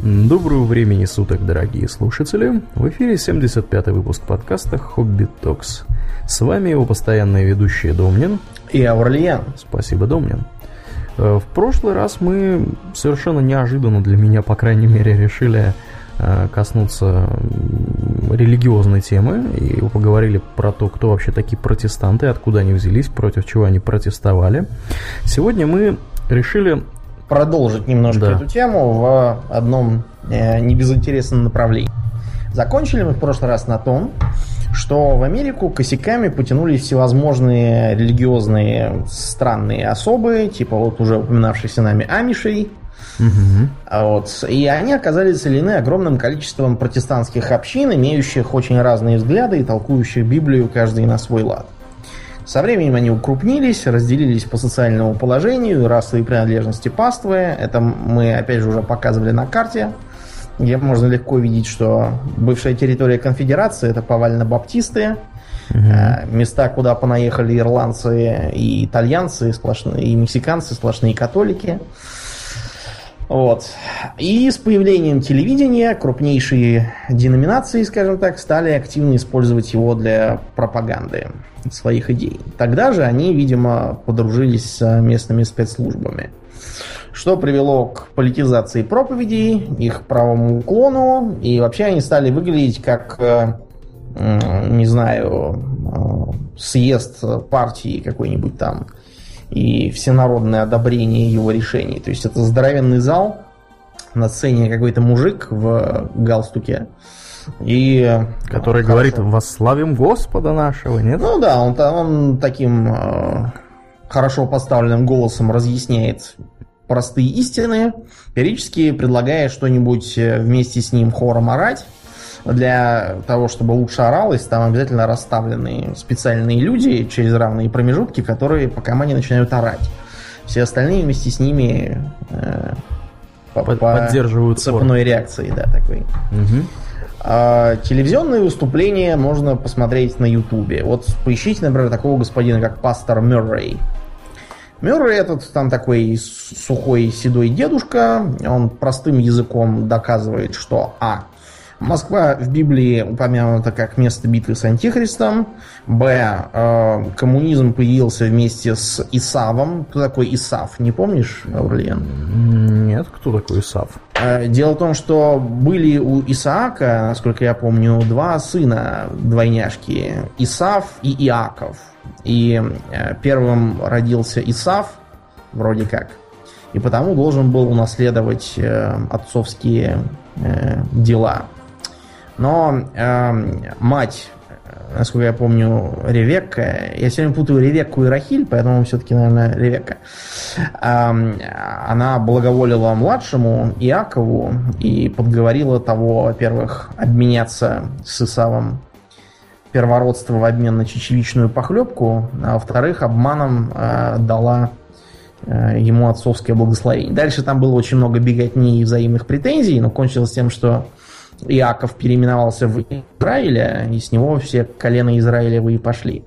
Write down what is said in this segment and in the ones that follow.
Доброго времени суток, дорогие слушатели! В эфире 75-й выпуск подкаста «Хобби Токс». С вами его постоянные ведущие Домнин и Аурлиен. Спасибо, Домнин. Э, в прошлый раз мы совершенно неожиданно для меня, по крайней мере, решили э, коснуться религиозной темы и поговорили про то, кто вообще такие протестанты, откуда они взялись, против чего они протестовали. Сегодня мы решили продолжить немножко да. эту тему в одном э, небезынтересном направлении. Закончили мы в прошлый раз на том, что в Америку косяками потянулись всевозможные религиозные странные особы, типа вот уже упоминавшихся нами амишей. Угу. Вот. И они оказались целены огромным количеством протестантских общин, имеющих очень разные взгляды и толкующих Библию каждый на свой лад. Со временем они укрупнились, разделились по социальному положению и расовой принадлежности паствы. Это мы, опять же, уже показывали на карте, где можно легко видеть, что бывшая территория конфедерации это повально баптисты, угу. места, куда понаехали ирландцы и итальянцы, сплошные, и мексиканцы, сплошные католики. Вот. И с появлением телевидения крупнейшие деноминации, скажем так, стали активно использовать его для пропаганды своих идей. Тогда же они, видимо, подружились с местными спецслужбами. Что привело к политизации проповедей, их правому уклону, и вообще они стали выглядеть как, э, не знаю, э, съезд партии какой-нибудь там и всенародное одобрение его решений. То есть это здоровенный зал, на сцене какой-то мужик в галстуке, и который хорошо. говорит «Восславим Господа нашего», нет? Ну да, он, он таким э, хорошо поставленным голосом разъясняет простые истины, периодически предлагая что-нибудь э, вместе с ним хором орать. Для того, чтобы лучше оралось, там обязательно расставлены специальные люди через равные промежутки, которые по команде начинают орать. Все остальные вместе с ними э, по, поддерживают цепной реакции, да, такой. Угу. А, телевизионные выступления можно посмотреть на Ютубе. Вот поищите, например, такого господина, как пастор Мюррей. Мюррей этот там такой сухой седой дедушка. Он простым языком доказывает, что А. Москва в Библии упомянута как место битвы с Антихристом. Б. Э, коммунизм появился вместе с Исавом. Кто такой Исав? Не помнишь, Аурлиен? Нет, кто такой Исав? Э, дело в том, что были у Исаака, насколько я помню, два сына двойняшки. Исав и Иаков. И э, первым родился Исав, вроде как. И потому должен был унаследовать отцовские дела. Но э, мать, насколько я помню, Ревекка, я сегодня путаю Ревекку и Рахиль, поэтому все-таки, наверное, Ревекка, э, она благоволила младшему Иакову и подговорила того, во-первых, обменяться с Исавом первородство в обмен на чечевичную похлебку, а во-вторых, обманом э, дала э, ему отцовское благословение. Дальше там было очень много беготни и взаимных претензий, но кончилось тем, что Иаков переименовался в Израиля, и с него все колена Израилевые пошли.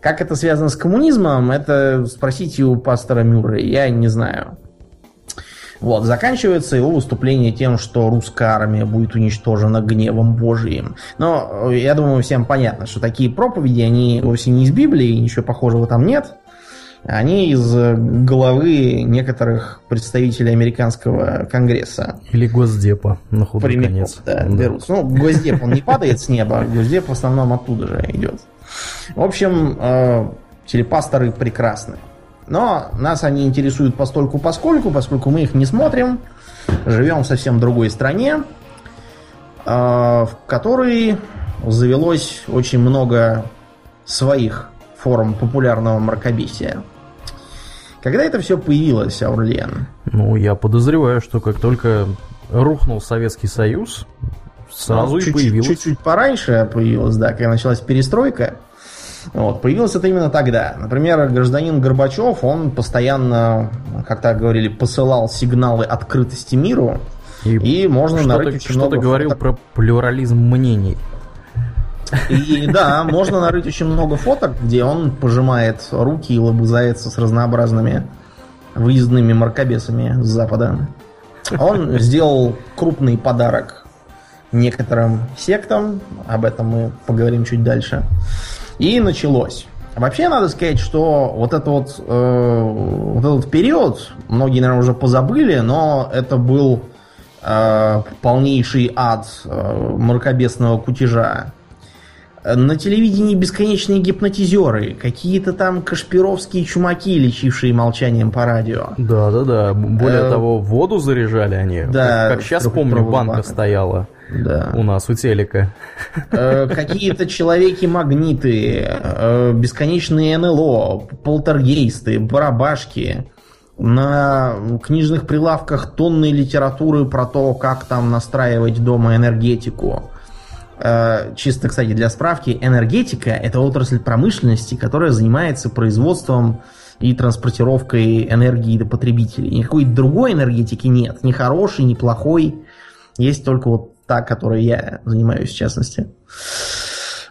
Как это связано с коммунизмом, это спросите у пастора Мюррея, я не знаю. Вот, заканчивается его выступление тем, что русская армия будет уничтожена гневом Божиим. Но я думаю, всем понятно, что такие проповеди, они вовсе не из Библии, ничего похожего там нет. Они из головы некоторых представителей американского конгресса. Или Госдепа, на худой Прямиком, конец. Да, да. берутся. Ну, Госдеп, он не падает с неба, Госдеп в основном оттуда же идет. В общем, э, телепасторы прекрасны. Но нас они интересуют постольку поскольку, поскольку мы их не смотрим, живем в совсем другой стране, э, в которой завелось очень много своих форм популярного мракобесия. Когда это все появилось, Аурлиен? Ну, я подозреваю, что как только рухнул Советский Союз, сразу ну, и появилось. Чуть-чуть пораньше появилось, да, когда началась перестройка. Вот, появилось это именно тогда. Например, гражданин Горбачев, он постоянно, как так говорили, посылал сигналы открытости миру. И, и можно нарыть очень что много... Что-то говорил про плюрализм мнений. И да, можно нарыть очень много фоток, где он пожимает руки и лобызается с разнообразными выездными маркобесами с запада. Он сделал крупный подарок некоторым сектам, об этом мы поговорим чуть дальше. И началось. Вообще, надо сказать, что вот, это вот, э, вот этот период, многие, наверное, уже позабыли, но это был э, полнейший ад э, мракобесного кутежа. На телевидении бесконечные гипнотизеры, какие-то там кашпировские чумаки, лечившие молчанием по радио. Да, да, да. Более э, того, воду заряжали они. Да. Как, сейчас помню, банка банк. стояла. Да. У нас, у телека. Э, какие-то человеки-магниты, э, бесконечные НЛО, полтергейсты, барабашки. На книжных прилавках тонны литературы про то, как там настраивать дома энергетику. Э, чисто, кстати, для справки, энергетика – это отрасль промышленности, которая занимается производством и транспортировкой энергии до потребителей. Никакой другой энергетики нет. Ни хорошей, ни плохой. Есть только вот та, которой я занимаюсь в частности.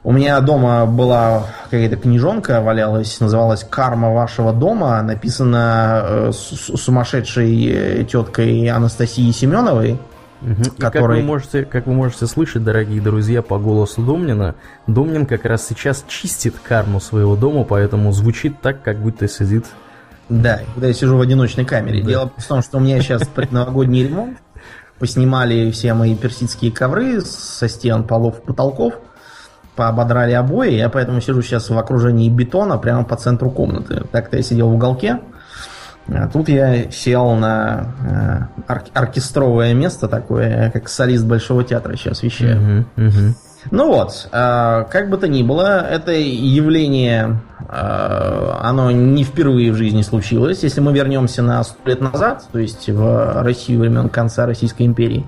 У меня дома была какая-то книжонка, валялась, называлась «Карма вашего дома», написана э, сумасшедшей э, теткой Анастасией Семеновой. Угу. Который... как, вы можете, как вы можете слышать, дорогие друзья, по голосу Домнина, Домнин как раз сейчас чистит карму своего дома, поэтому звучит так, как будто сидит... Да, когда я сижу в одиночной камере. Да. Дело в том, что у меня сейчас предновогодний ремонт, поснимали все мои персидские ковры со стен, полов, потолков, поободрали обои, я поэтому сижу сейчас в окружении бетона прямо по центру комнаты. Так-то я сидел в уголке, тут я сел на э, ор- оркестровое место такое, как солист Большого театра сейчас вещаю. Uh-huh, uh-huh. Ну вот, э, как бы то ни было, это явление, э, оно не впервые в жизни случилось. Если мы вернемся на сто лет назад, то есть в Россию времен конца Российской империи,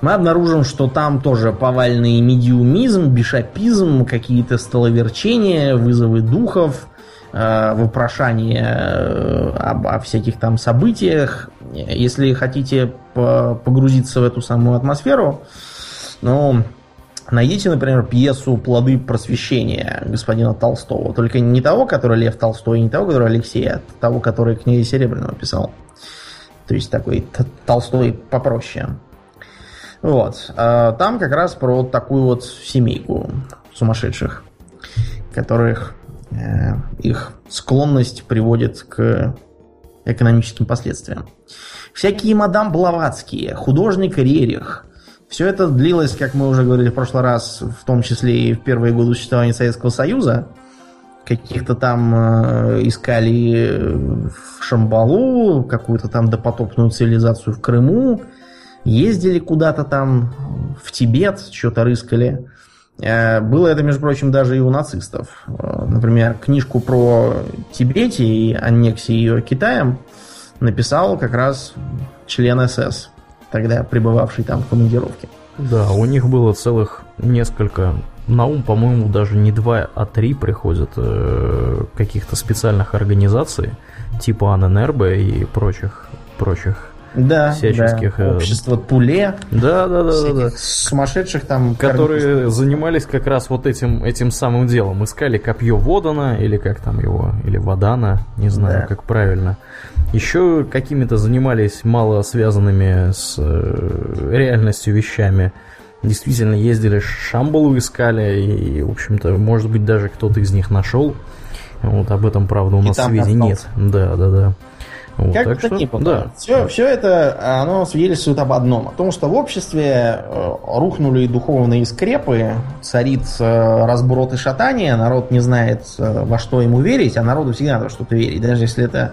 мы обнаружим, что там тоже повальный медиумизм, бишопизм, какие-то столоверчения, вызовы духов, вопрошание об, о всяких там событиях. Если хотите погрузиться в эту самую атмосферу, ну, Найдите, например, пьесу «Плоды просвещения» господина Толстого. Только не того, который Лев Толстой, не того, который Алексей, а того, который книги Серебряного писал. То есть такой Толстой попроще. Вот. А там как раз про такую вот семейку сумасшедших, которых э, их склонность приводит к экономическим последствиям. Всякие мадам Блаватские, художник Рерих – все это длилось, как мы уже говорили в прошлый раз, в том числе и в первые годы существования Советского Союза. Каких-то там э, искали в Шамбалу, какую-то там допотопную цивилизацию в Крыму, ездили куда-то там в Тибет, что-то рыскали. Э, было это, между прочим, даже и у нацистов. Э, например, книжку про Тибете и аннексию ее Китаем написал как раз член СС тогда пребывавший там в командировке. Да, у них было целых несколько, на ум, по-моему, даже не два, а три приходят э, каких-то специальных организаций, типа АННРБ и прочих, прочих да, всяческих... Да. Э, Общество Туле. Да, да, да, да, да. Сумасшедших там... Которые кормистов. занимались как раз вот этим, этим самым делом. Искали копье Водана, или как там его, или Водана, не знаю, да. как правильно. Еще какими-то занимались мало связанными с э, реальностью вещами. Действительно ездили Шамбалу искали, и, в общем-то, может быть, даже кто-то из них нашел. Вот об этом, правда, у нас сведений нет. Да, да, да. Вот, как бы то ни было. Да. Все, все это оно свидетельствует об одном. О том, что в обществе э, рухнули духовные скрепы, царит э, разброд и шатание, народ не знает, э, во что ему верить, а народу всегда надо что-то верить. Даже если это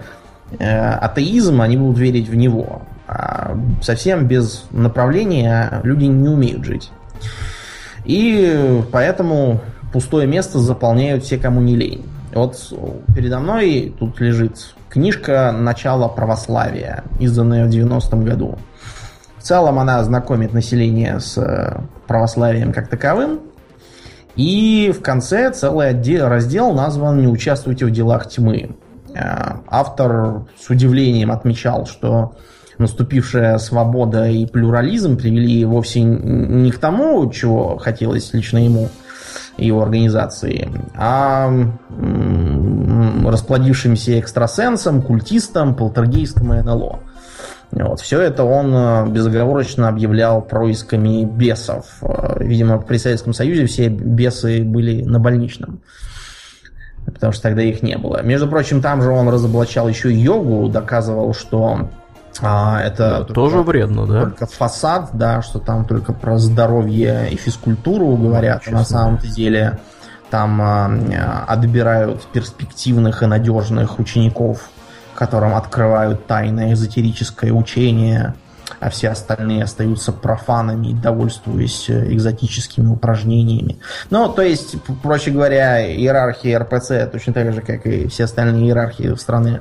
атеизм, они будут верить в него. А совсем без направления люди не умеют жить. И поэтому пустое место заполняют все, кому не лень. Вот передо мной тут лежит Книжка «Начало православия», изданная в 90-м году. В целом она знакомит население с э, православием как таковым. И в конце целый отдел, раздел назван «Не участвуйте в делах тьмы». Э, автор с удивлением отмечал, что наступившая свобода и плюрализм привели вовсе не к тому, чего хотелось лично ему и его организации, а расплодившимся экстрасенсом, культистом, полтергейстом и НЛО. Вот. Все это он э, безоговорочно объявлял происками бесов. Э, видимо, при Советском Союзе все бесы были на больничном. Потому что тогда их не было. Между прочим, там же он разоблачал еще йогу, доказывал, что а, это да, тоже вредно, да? Только фасад, да, что там только про здоровье и физкультуру говорят. Ну, на самом-то деле там а, отбирают перспективных и надежных учеников которым открывают тайное эзотерическое учение, а все остальные остаются профанами, довольствуясь э, экзотическими упражнениями. Ну, то есть, проще говоря, иерархия РПЦ, точно так же, как и все остальные иерархии в стране,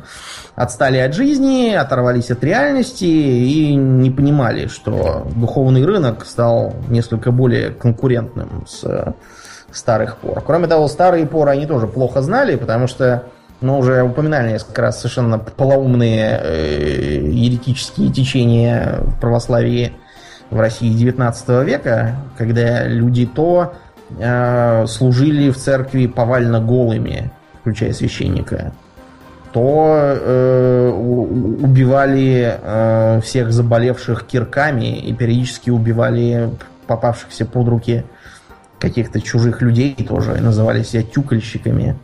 отстали от жизни, оторвались от реальности и не понимали, что духовный рынок стал несколько более конкурентным с э, старых пор. Кроме того, старые поры они тоже плохо знали, потому что но уже упоминали несколько раз совершенно полоумные э, еретические течения в православии в России 19 века, когда люди то э, служили в церкви повально голыми, включая священника, то э, убивали э, всех заболевших кирками и периодически убивали попавшихся под руки каких-то чужих людей тоже, и называли себя тюкальщиками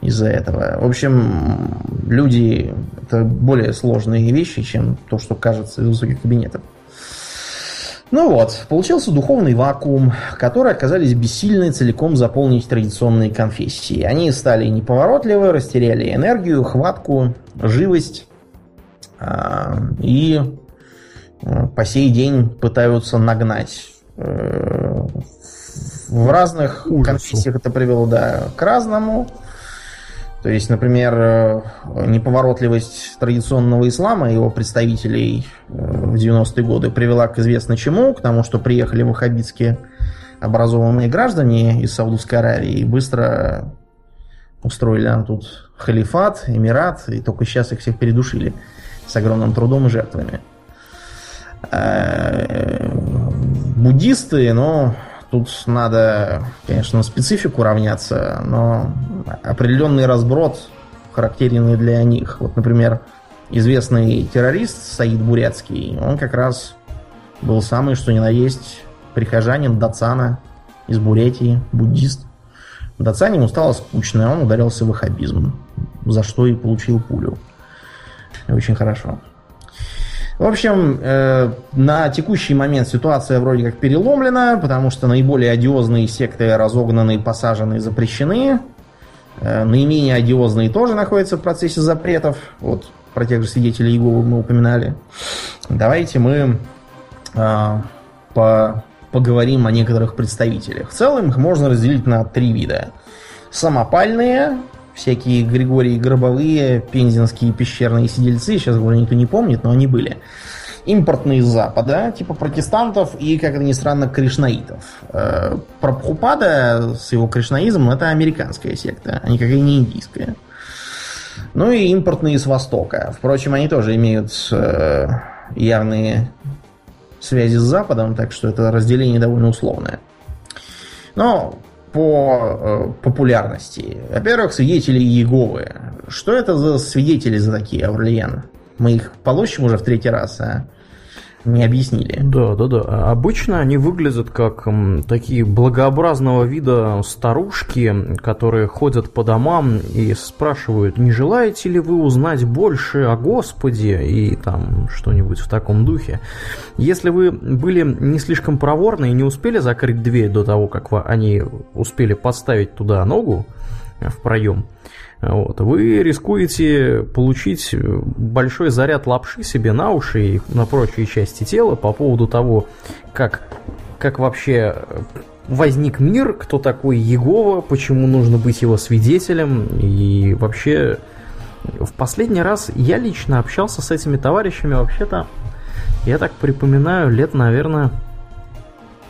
из-за этого. В общем, люди это более сложные вещи, чем то, что кажется из высоких кабинетов. Ну вот, получился духовный вакуум, который оказались бессильны целиком заполнить традиционные конфессии. Они стали неповоротливы, растеряли энергию, хватку, живость э, и э, по сей день пытаются нагнать. В разных Ужасу. конфессиях это привело да, к разному. То есть, например, э, неповоротливость традиционного ислама и его представителей э, в 90-е годы привела к известно чему, к тому, что приехали ваххабитские образованные граждане из Саудовской Аравии и быстро устроили нам тут халифат, эмират, и только сейчас их всех передушили с огромным трудом и жертвами. Э, буддисты, но Тут надо, конечно, на специфику равняться, но определенный разброд характерный для них. Вот, например, известный террорист Саид Бурятский, он как раз был самый, что ни на есть, прихожанин Дацана из Бурятии, буддист. Дацане ему стало скучно, он ударился в ваххабизм, за что и получил пулю. Очень хорошо. В общем, э, на текущий момент ситуация вроде как переломлена, потому что наиболее одиозные секты разогнаны, посажены, запрещены. Э, наименее одиозные тоже находятся в процессе запретов. Вот про тех же свидетелей Иеговы мы упоминали. Давайте мы э, по, поговорим о некоторых представителях. В целом их можно разделить на три вида. Самопальные, всякие Григории Гробовые, пензенские пещерные сидельцы, сейчас уже никто не помнит, но они были. Импортные из Запада, типа протестантов и, как это ни странно, кришнаитов. Э, Прабхупада с его кришнаизмом это американская секта, а никакая не индийская. Ну и импортные с Востока. Впрочем, они тоже имеют э, явные связи с Западом, так что это разделение довольно условное. Но по э, популярности. Во-первых, свидетели Иеговы. Что это за свидетели за такие, Аурлиен? Мы их получим уже в третий раз, а? Не объяснили. Да, да, да. Обычно они выглядят как такие благообразного вида старушки, которые ходят по домам и спрашивают, не желаете ли вы узнать больше о Господе и там что-нибудь в таком духе. Если вы были не слишком проворны и не успели закрыть дверь до того, как они успели поставить туда ногу в проем, вот. Вы рискуете получить большой заряд лапши себе на уши и на прочие части тела по поводу того, как, как вообще возник мир, кто такой Егова, почему нужно быть его свидетелем и вообще в последний раз я лично общался с этими товарищами вообще-то, я так припоминаю, лет, наверное,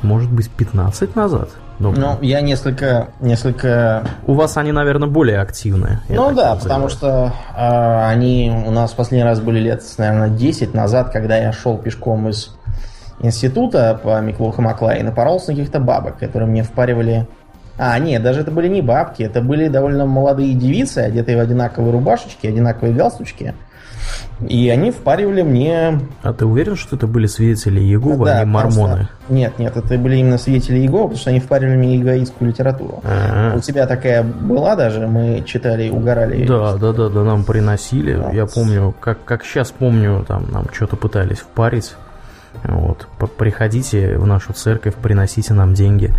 может быть, 15 назад. Ну, ну, я несколько, несколько... У вас они, наверное, более активные. Ну да, потому что э, они у нас в последний раз были лет, наверное, 10 назад, когда я шел пешком из института по Миклухамакла и напоролся на каких-то бабок, которые мне впаривали... А, нет, даже это были не бабки, это были довольно молодые девицы, одетые в одинаковые рубашечки, одинаковые галстучки, И они впаривали мне... А ты уверен, что это были свидетели Иеговы, да, а не мормоны? Просто... Нет, нет, это были именно свидетели Иеговы, потому что они впаривали мне иеговистскую литературу. А-а-а. У тебя такая была даже, мы читали и угорали. Да, да, да, да, нам приносили. Вот. Я помню, как, как сейчас помню, там нам что-то пытались впарить. Вот. Приходите в нашу церковь, приносите нам деньги.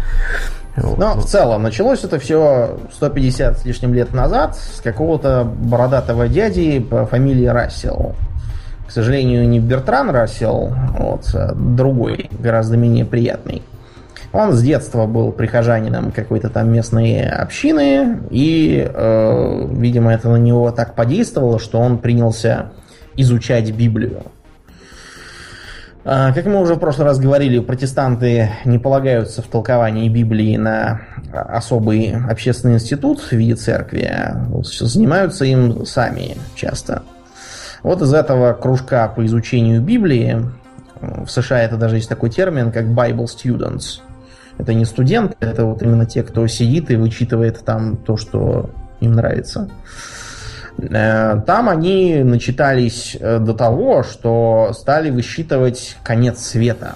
Вот. Но в целом началось это все 150 с лишним лет назад с какого-то бородатого дяди по фамилии Рассел. К сожалению, не Бертран Рассел, вот, а другой, гораздо менее приятный. Он с детства был прихожанином какой-то там местной общины, и, э, видимо, это на него так подействовало, что он принялся изучать Библию. А, как мы уже в прошлый раз говорили, протестанты не полагаются в толковании Библии на особый общественный институт в виде церкви, а занимаются им сами часто. Вот из этого кружка по изучению Библии, в США это даже есть такой термин, как Bible Students. Это не студенты, это вот именно те, кто сидит и вычитывает там то, что им нравится. Э, там они начитались э, до того, что стали высчитывать конец света.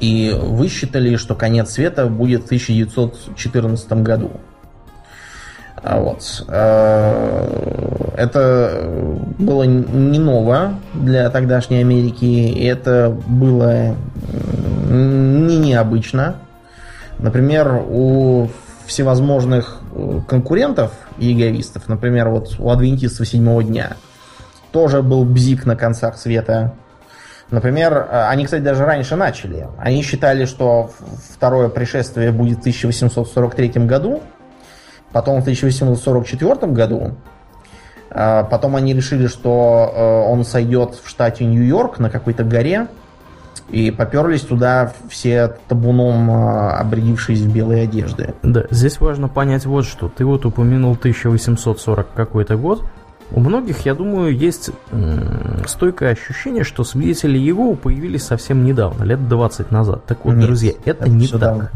И высчитали, что конец света будет в 1914 году. А вот. Э, это было не ново для тогдашней Америки. Это было не необычно. Например, у всевозможных конкурентов иеговистов. Например, вот у адвентистов седьмого дня тоже был бзик на концах света. Например, э, они, кстати, даже раньше начали. Они считали, что второе пришествие будет в 1843 году, потом в 1844 году. Э, потом они решили, что э, он сойдет в штате Нью-Йорк на какой-то горе, и поперлись туда все табуном а, обрядившись в белые одежды. Да, здесь важно понять вот что. Ты вот упомянул 1840 какой-то год. У многих, я думаю, есть м- стойкое ощущение, что свидетели его появились совсем недавно, лет 20 назад. Так вот, Нет, друзья, это, это не так. Давно.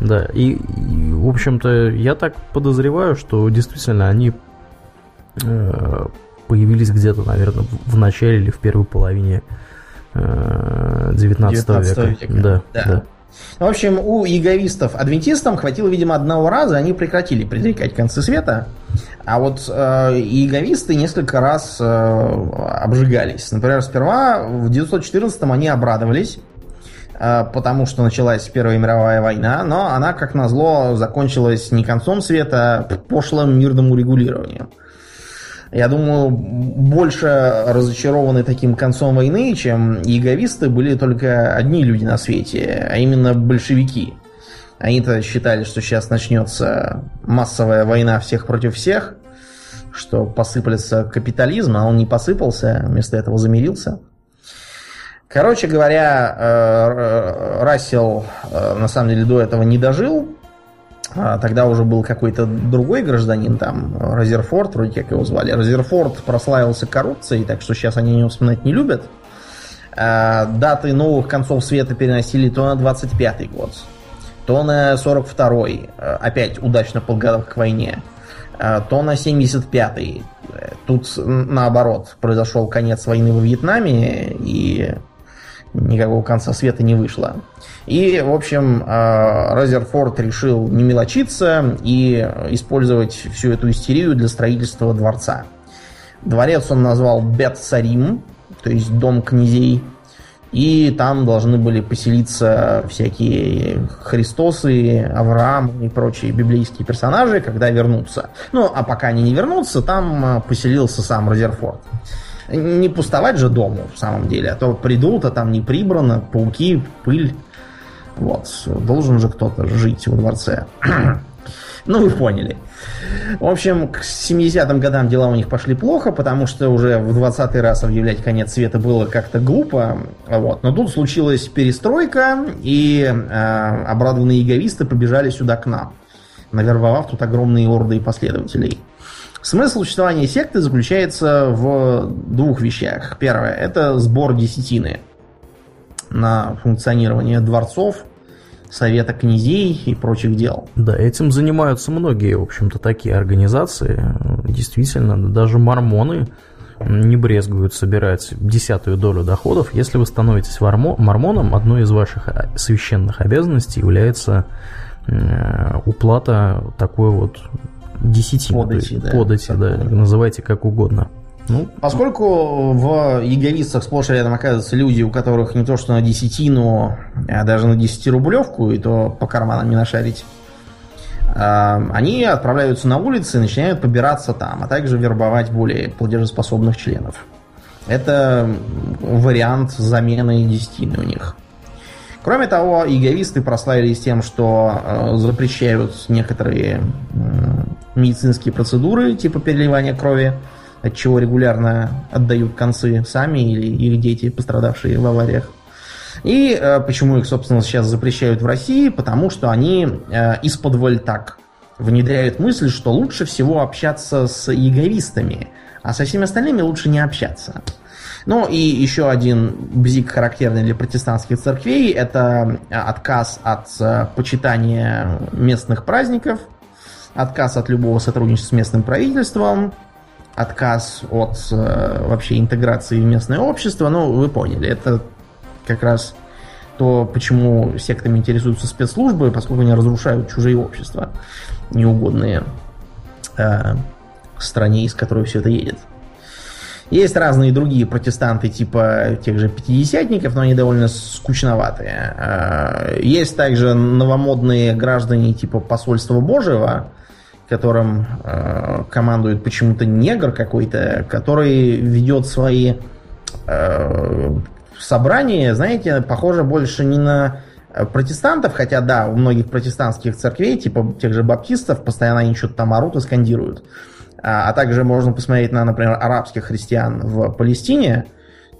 Да, и, и, в общем-то, я так подозреваю, что действительно они э, появились где-то, наверное, в начале или в первой половине 19, 19 века. века. Да, да. да. В общем, у яговистов адвентистам хватило, видимо, одного раза, они прекратили предрекать концы света. А вот э, яговисты несколько раз э, обжигались. Например, сперва в 1914-м они обрадовались, э, потому что началась Первая мировая война, но она, как назло, закончилась не концом света, а пошлым мирным урегулированием. Я думаю, больше разочарованы таким концом войны, чем яговисты, были только одни люди на свете, а именно большевики. Они-то считали, что сейчас начнется массовая война всех против всех, что посыплется капитализм, а он не посыпался, вместо этого замирился. Короче говоря, э, Рассел э, на самом деле до этого не дожил, а, тогда уже был какой-то другой гражданин там, Розерфорд, вроде как его звали. Розерфорд прославился коррупцией, так что сейчас они его вспоминать не любят. А, даты новых концов света переносили то на 25-й год, то на 42-й, а, опять удачно подгадав к войне, то на 75-й. Тут наоборот произошел конец войны во Вьетнаме, и никакого конца света не вышло. И, в общем, э, Розерфорд решил не мелочиться и использовать всю эту истерию для строительства дворца. Дворец он назвал Бет-Сарим, то есть дом князей. И там должны были поселиться всякие Христосы, Авраам и прочие библейские персонажи, когда вернутся. Ну, а пока они не вернутся, там э, поселился сам Розерфорд. Не пустовать же дому, в самом деле, а то придут, а там не прибрано, пауки, пыль. Вот, должен же кто-то жить во дворце. ну, вы поняли. В общем, к 70-м годам дела у них пошли плохо, потому что уже в 20-й раз объявлять конец света было как-то глупо. Вот. Но тут случилась перестройка, и э, обрадованные яговисты побежали сюда к нам, навербовав тут огромные орды последователей. Смысл существования секты заключается в двух вещах. Первое – это сбор десятины – на функционирование дворцов, совета князей и прочих дел. Да, этим занимаются многие, в общем-то, такие организации. Действительно, даже мормоны не брезгуют собирать десятую долю доходов. Если вы становитесь мормоном, одной из ваших а, священных обязанностей является э, уплата такой вот десятины. Подати, да. Подати, да, называйте как угодно. Ну, Поскольку в яговицах сплошь и рядом оказываются люди, у которых не то что на десятину, а даже на десятирублевку, и то по карманам не нашарить, а, они отправляются на улицы и начинают побираться там, а также вербовать более платежеспособных членов. Это вариант замены десятины у них. Кроме того, иговисты прославились тем, что э, запрещают некоторые медицинские процедуры, типа переливания крови, от чего регулярно отдают концы сами или их дети, пострадавшие в авариях. И э, почему их, собственно, сейчас запрещают в России? Потому что они э, из-под так внедряют мысль, что лучше всего общаться с яговистами, а со всеми остальными лучше не общаться. Ну и еще один бзик, характерный для протестантских церквей, это э, отказ от э, почитания местных праздников, отказ от любого сотрудничества с местным правительством, отказ от э, вообще интеграции в местное общество. Ну, вы поняли, это как раз то, почему сектами интересуются спецслужбы, поскольку они разрушают чужие общества, неугодные э, стране, из которой все это едет. Есть разные другие протестанты, типа тех же пятидесятников, но они довольно скучноватые. Э, есть также новомодные граждане типа посольства Божьего, которым э, командует почему-то негр какой-то, который ведет свои э, собрания, знаете, похоже больше не на протестантов, хотя да, у многих протестантских церквей, типа тех же баптистов, постоянно они что-то там орут и скандируют. А, а также можно посмотреть на, например, арабских христиан в Палестине.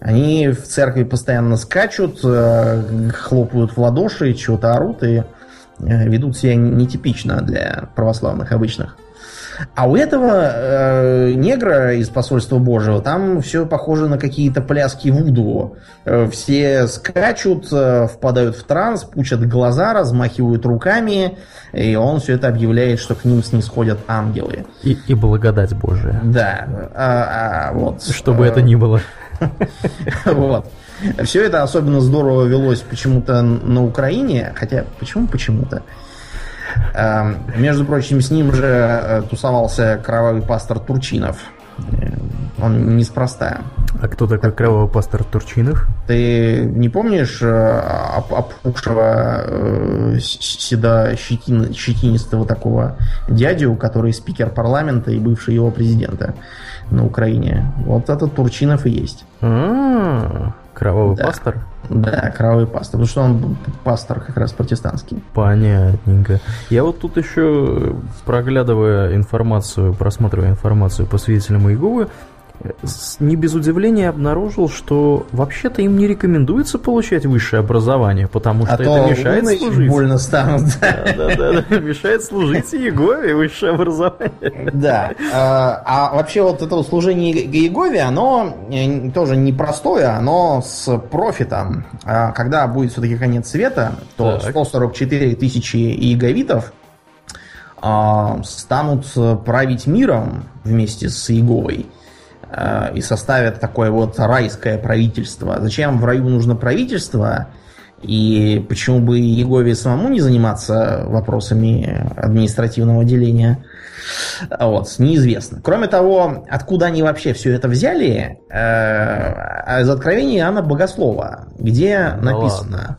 Они в церкви постоянно скачут, э, хлопают в ладоши, чего-то орут и Э, ведут себя нетипично для православных обычных. А у этого э, негра из посольства Божьего там все похоже на какие-то пляски Вуду. Э, все скачут, э, впадают в транс, пучат глаза, размахивают руками, и он все это объявляет, что к ним снисходят ангелы. И, и благодать Божия. Да. А, а, вот. Чтобы это ни было. Вот. Все это особенно здорово велось почему-то на Украине, хотя почему почему-то. Эм, между прочим, с ним же э, тусовался кровавый пастор Турчинов. Э, он неспроста. А кто такой так, кровавый пастор Турчинов? Ты не помнишь э, опухшего седа щетин, щетинистого такого дядю, который спикер парламента и бывший его президента на Украине? Вот этот Турчинов и есть. А-а-а. Кровавый да. пастор? Да, кровавый пастор, потому что он пастор как раз протестантский. Понятненько. Я вот тут еще, проглядывая информацию, просматривая информацию по свидетелям Иеговы, не без удивления обнаружил, что вообще-то им не рекомендуется получать высшее образование, потому что а это мешает служить. больно станут. Да, да, да, да, мешает служить Иегове высшее образование. Да. А, а вообще вот это служение Иегове, оно э, тоже непростое, оно с профитом. А когда будет все-таки конец света, то так. 144 тысячи иеговитов а, станут править миром вместе с Иеговой. Э, и составят такое вот райское правительство. Зачем в раю нужно правительство? И почему бы Егове самому не заниматься вопросами административного деления? Вот, неизвестно. Кроме того, откуда они вообще все это взяли, э, из откровения Иоанна Богослова, где да написано... Ладно.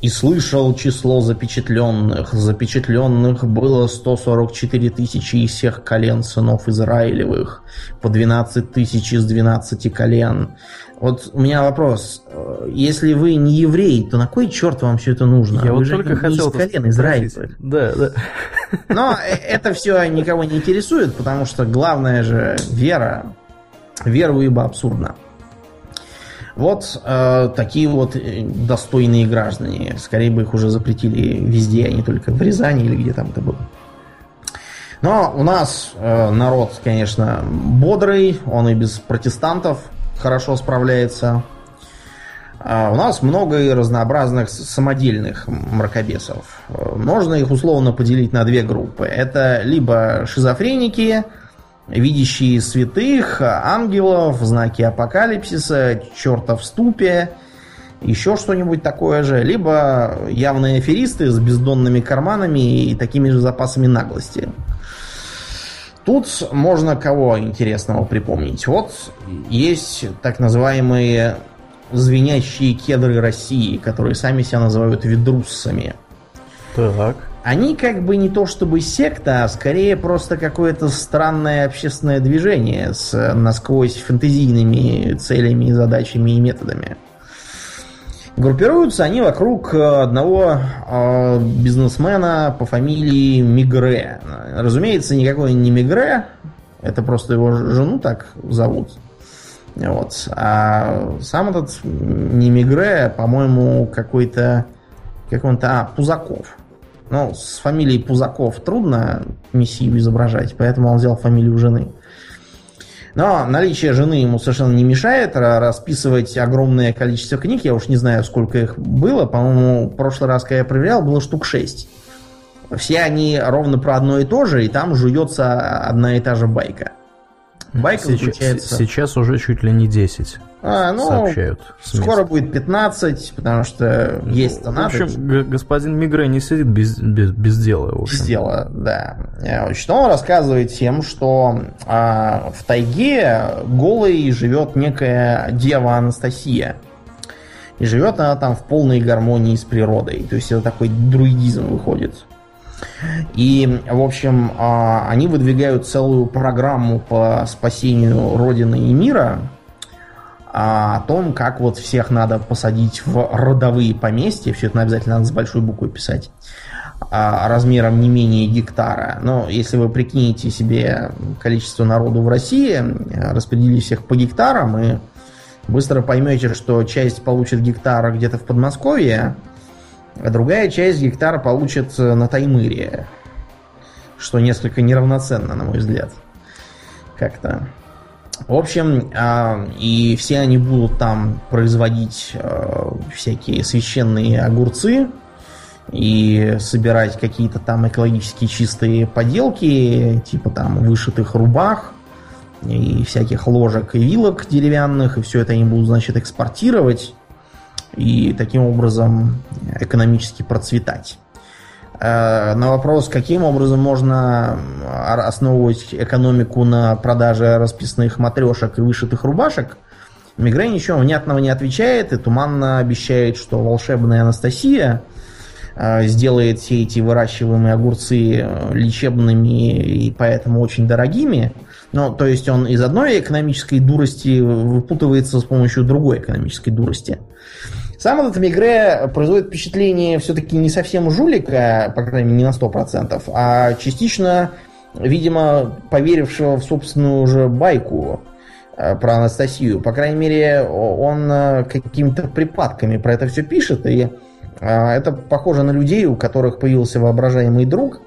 И слышал число запечатленных. Запечатленных было 144 тысячи из всех колен сынов Израилевых. По 12 тысяч из 12 колен. Вот у меня вопрос. Если вы не еврей, то на кой черт вам все это нужно? Я вы вот же только хотел из колен Израилевых. Да, да. Но это все никого не интересует, потому что главное же вера. Веру ибо абсурдно. Вот э, такие вот э, достойные граждане. Скорее бы их уже запретили везде, а не только в Рязани или где там это было. Но у нас э, народ, конечно, бодрый, он и без протестантов хорошо справляется. А у нас много и разнообразных самодельных мракобесов. Можно их условно поделить на две группы. Это либо шизофреники, видящие святых, ангелов, знаки апокалипсиса, черта в ступе, еще что-нибудь такое же, либо явные аферисты с бездонными карманами и такими же запасами наглости. Тут можно кого интересного припомнить. Вот есть так называемые звенящие кедры России, которые сами себя называют ведруссами. Так. Они как бы не то чтобы секта, а скорее просто какое-то странное общественное движение с насквозь фэнтезийными целями, задачами и методами. Группируются они вокруг одного э, бизнесмена по фамилии Мигре. Разумеется, никакой не Мигре, это просто его жену так зовут. Вот. А сам этот не Мигре, по-моему, какой-то как он-то, а, Пузаков. Ну, с фамилией Пузаков трудно мессию изображать, поэтому он взял фамилию жены. Но наличие жены ему совершенно не мешает расписывать огромное количество книг. Я уж не знаю, сколько их было. По-моему, в прошлый раз, когда я проверял, было штук 6. Все они ровно про одно и то же, и там жуется одна и та же байка. Байка сейчас, заключается... Сейчас уже чуть ли не 10. А, ну, сообщают. Скоро будет 15, потому что ну, есть донаты. В общем, господин Мигре не сидит без, без, без дела. Без дела, да. Значит, он рассказывает всем, что а, в тайге голой живет некая дева Анастасия. И живет она там в полной гармонии с природой. То есть это такой друидизм выходит. И, в общем, а, они выдвигают целую программу по спасению Родины и мира а, о том, как вот всех надо посадить в родовые поместья. Все это обязательно надо с большой буквой писать а, размером не менее гектара. Но если вы прикинете себе количество народу в России, распределите всех по гектарам, и быстро поймете, что часть получит гектара где-то в Подмосковье, а другая часть гектара получит э, на Таймыре. Что несколько неравноценно, на мой взгляд. Как-то. В общем, а, и все они будут там производить э, всякие священные огурцы и собирать какие-то там экологически чистые поделки, типа там вышитых рубах и всяких ложек и вилок деревянных, и все это они будут, значит, экспортировать и таким образом экономически процветать. Э, на вопрос, каким образом можно основывать экономику на продаже расписных матрешек и вышитых рубашек, Мигре ничего внятного не отвечает и туманно обещает, что волшебная Анастасия э, сделает все эти выращиваемые огурцы э, лечебными и поэтому очень дорогими. Ну, то есть он из одной экономической дурости выпутывается с помощью другой экономической дурости. Сам этот Мигре производит впечатление все-таки не совсем жулика, по крайней мере, не на 100%, а частично, видимо, поверившего в собственную уже байку э, про Анастасию. По крайней мере, он э, какими-то припадками про это все пишет, и э, это похоже на людей, у которых появился воображаемый друг,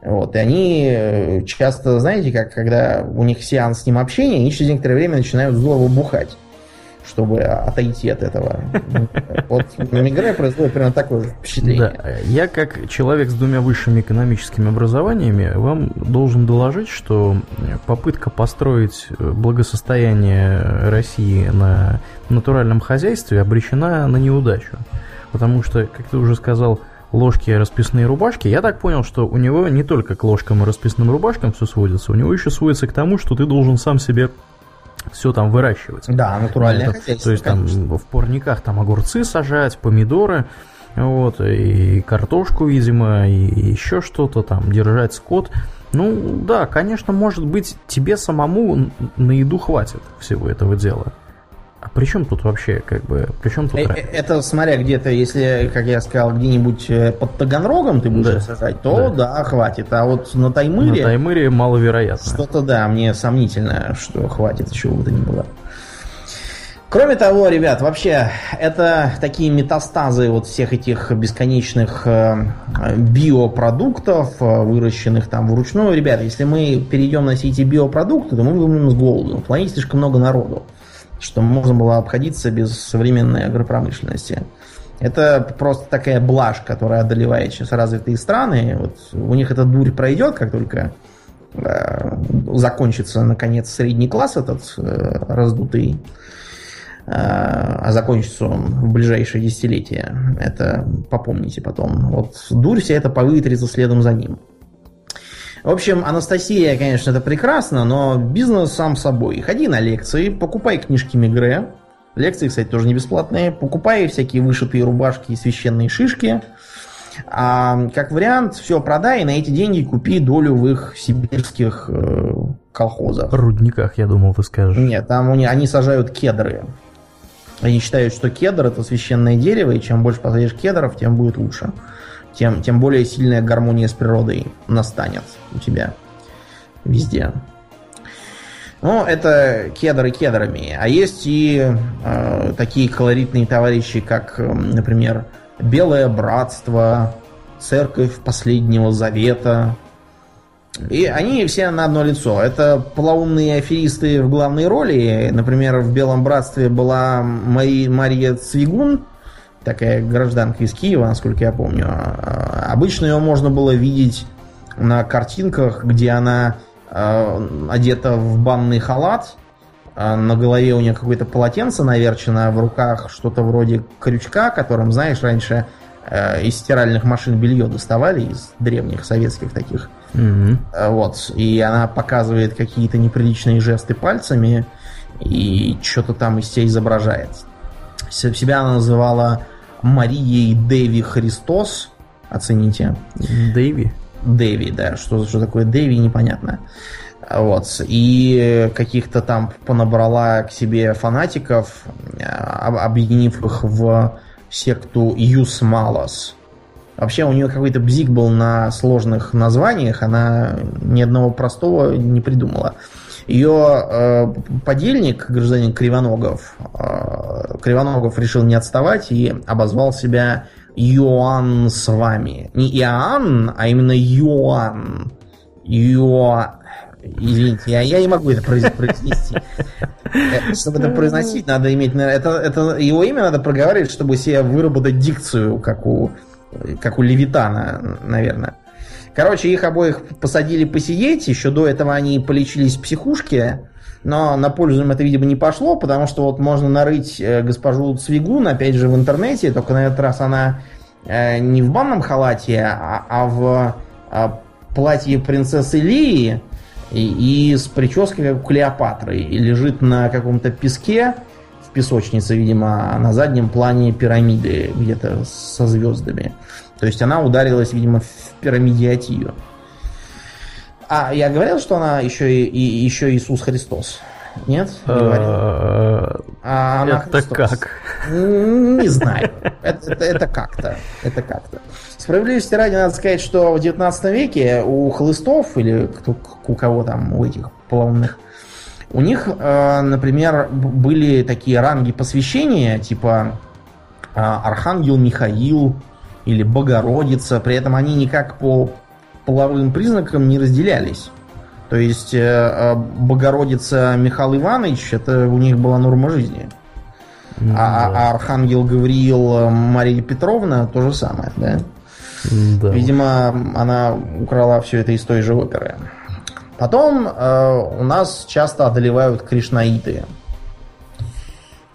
вот, и они часто, знаете, как когда у них сеанс с ним общения, они через некоторое время начинают здорово бухать чтобы отойти от этого. Вот Мигре производит примерно такое впечатление. Да. Я, как человек с двумя высшими экономическими образованиями, вам должен доложить, что попытка построить благосостояние России на натуральном хозяйстве обречена на неудачу. Потому что, как ты уже сказал, ложки расписные рубашки, я так понял, что у него не только к ложкам и расписным рубашкам все сводится, у него еще сводится к тому, что ты должен сам себе все там выращивать. Да, натуральное это, То есть конечно. там в парниках там огурцы сажать, помидоры, вот, и картошку, видимо, и еще что-то там, держать скот. Ну, да, конечно, может быть, тебе самому на еду хватит всего этого дела. При чем тут вообще, как бы, при чем тут э? Это смотря где-то, если, как я сказал, где-нибудь э, под Таганрогом ты будешь да. сажать, то да. да, хватит. А вот на Таймыре... На Таймыре маловероятно. Что-то, да, мне сомнительно, что хватит, чего бы то ни было. Кроме того, ребят, вообще, это такие метастазы вот всех этих бесконечных э, биопродуктов, выращенных там вручную. Ребят, если мы перейдем на все эти биопродукты, то мы будем с голоду. На планете слишком много народу что можно было обходиться без современной агропромышленности. Это просто такая блажь, которая одолевает сейчас развитые страны. Вот у них эта дурь пройдет, как только э, закончится, наконец, средний класс этот э, раздутый, э, а закончится он в ближайшее десятилетие. Это попомните потом. Вот дурь вся это повытрится следом за ним. В общем, Анастасия, конечно, это прекрасно, но бизнес сам собой. Ходи на лекции, покупай книжки Мигре. Лекции, кстати, тоже не бесплатные. Покупай всякие вышитые рубашки и священные шишки. А как вариант, все продай и на эти деньги купи долю в их сибирских э, колхозах. Рудниках, я думал, ты скажешь. Нет, там они, они сажают кедры. Они считают, что кедр это священное дерево, и чем больше посадишь кедров, тем будет лучше тем, тем более сильная гармония с природой настанет у тебя везде. Ну, это кедры кедрами. А есть и э, такие колоритные товарищи, как, э, например, Белое Братство, Церковь Последнего Завета. И они все на одно лицо. Это полоумные аферисты в главной роли. Например, в Белом Братстве была Мари, Мария Цвигун, такая гражданка из Киева, насколько я помню. А, обычно ее можно было видеть на картинках, где она э, одета в банный халат, э, на голове у нее какое-то полотенце наверчено, в руках что-то вроде крючка, которым, знаешь, раньше э, из стиральных машин белье доставали, из древних советских таких. Mm-hmm. Вот. И она показывает какие-то неприличные жесты пальцами и что-то там из себя изображает. Себя она называла Марией Дэви Христос. Оцените. Дэви? Дэви, да. Что, что такое Дэви, непонятно. Вот. И каких-то там понабрала к себе фанатиков, объединив их в секту Юс Малос. Вообще у нее какой-то бзик был на сложных названиях, она ни одного простого не придумала. Ее э, подельник, гражданин Кривоногов, э, Кривоногов решил не отставать и обозвал себя Йоанн с вами. Не Иоанн, а именно Йоанн. Йо... Извините, я, я не могу это произнести. Э, чтобы это произносить, надо иметь... Это, это, его имя надо проговаривать, чтобы себе выработать дикцию, как у, как у Левитана, наверное. Короче, их обоих посадили посидеть. Еще до этого они полечились в психушке. Но на пользу им это, видимо, не пошло, потому что вот можно нарыть э, госпожу Цвигун, опять же, в интернете, только на этот раз она э, не в банном халате, а, а в а, платье принцессы Лии и, и с прической, как у Клеопатры. И лежит на каком-то песке в песочнице, видимо, а на заднем плане пирамиды где-то со звездами. То есть она ударилась, видимо, в пирамидиатию. А я говорил, что она еще и, и еще Иисус Христос. Нет? Не а, а она Это как? Не знаю. Это, это, это как-то. Это как-то. Справедливости ради надо сказать, что в 19 веке у хлыстов или кто, у кого там, у этих полоумных, у них, э, например, были такие ранги посвящения, типа э, Архангел Михаил, или Богородица, при этом они никак по половым признакам не разделялись. То есть э, э, Богородица Михаил Иванович, это у них была норма жизни. Mm, а, да. а Архангел Гавриил э, Мария Петровна то же самое, да? Да. Видимо, она украла все это из той же оперы. Потом э, у нас часто одолевают кришнаиты.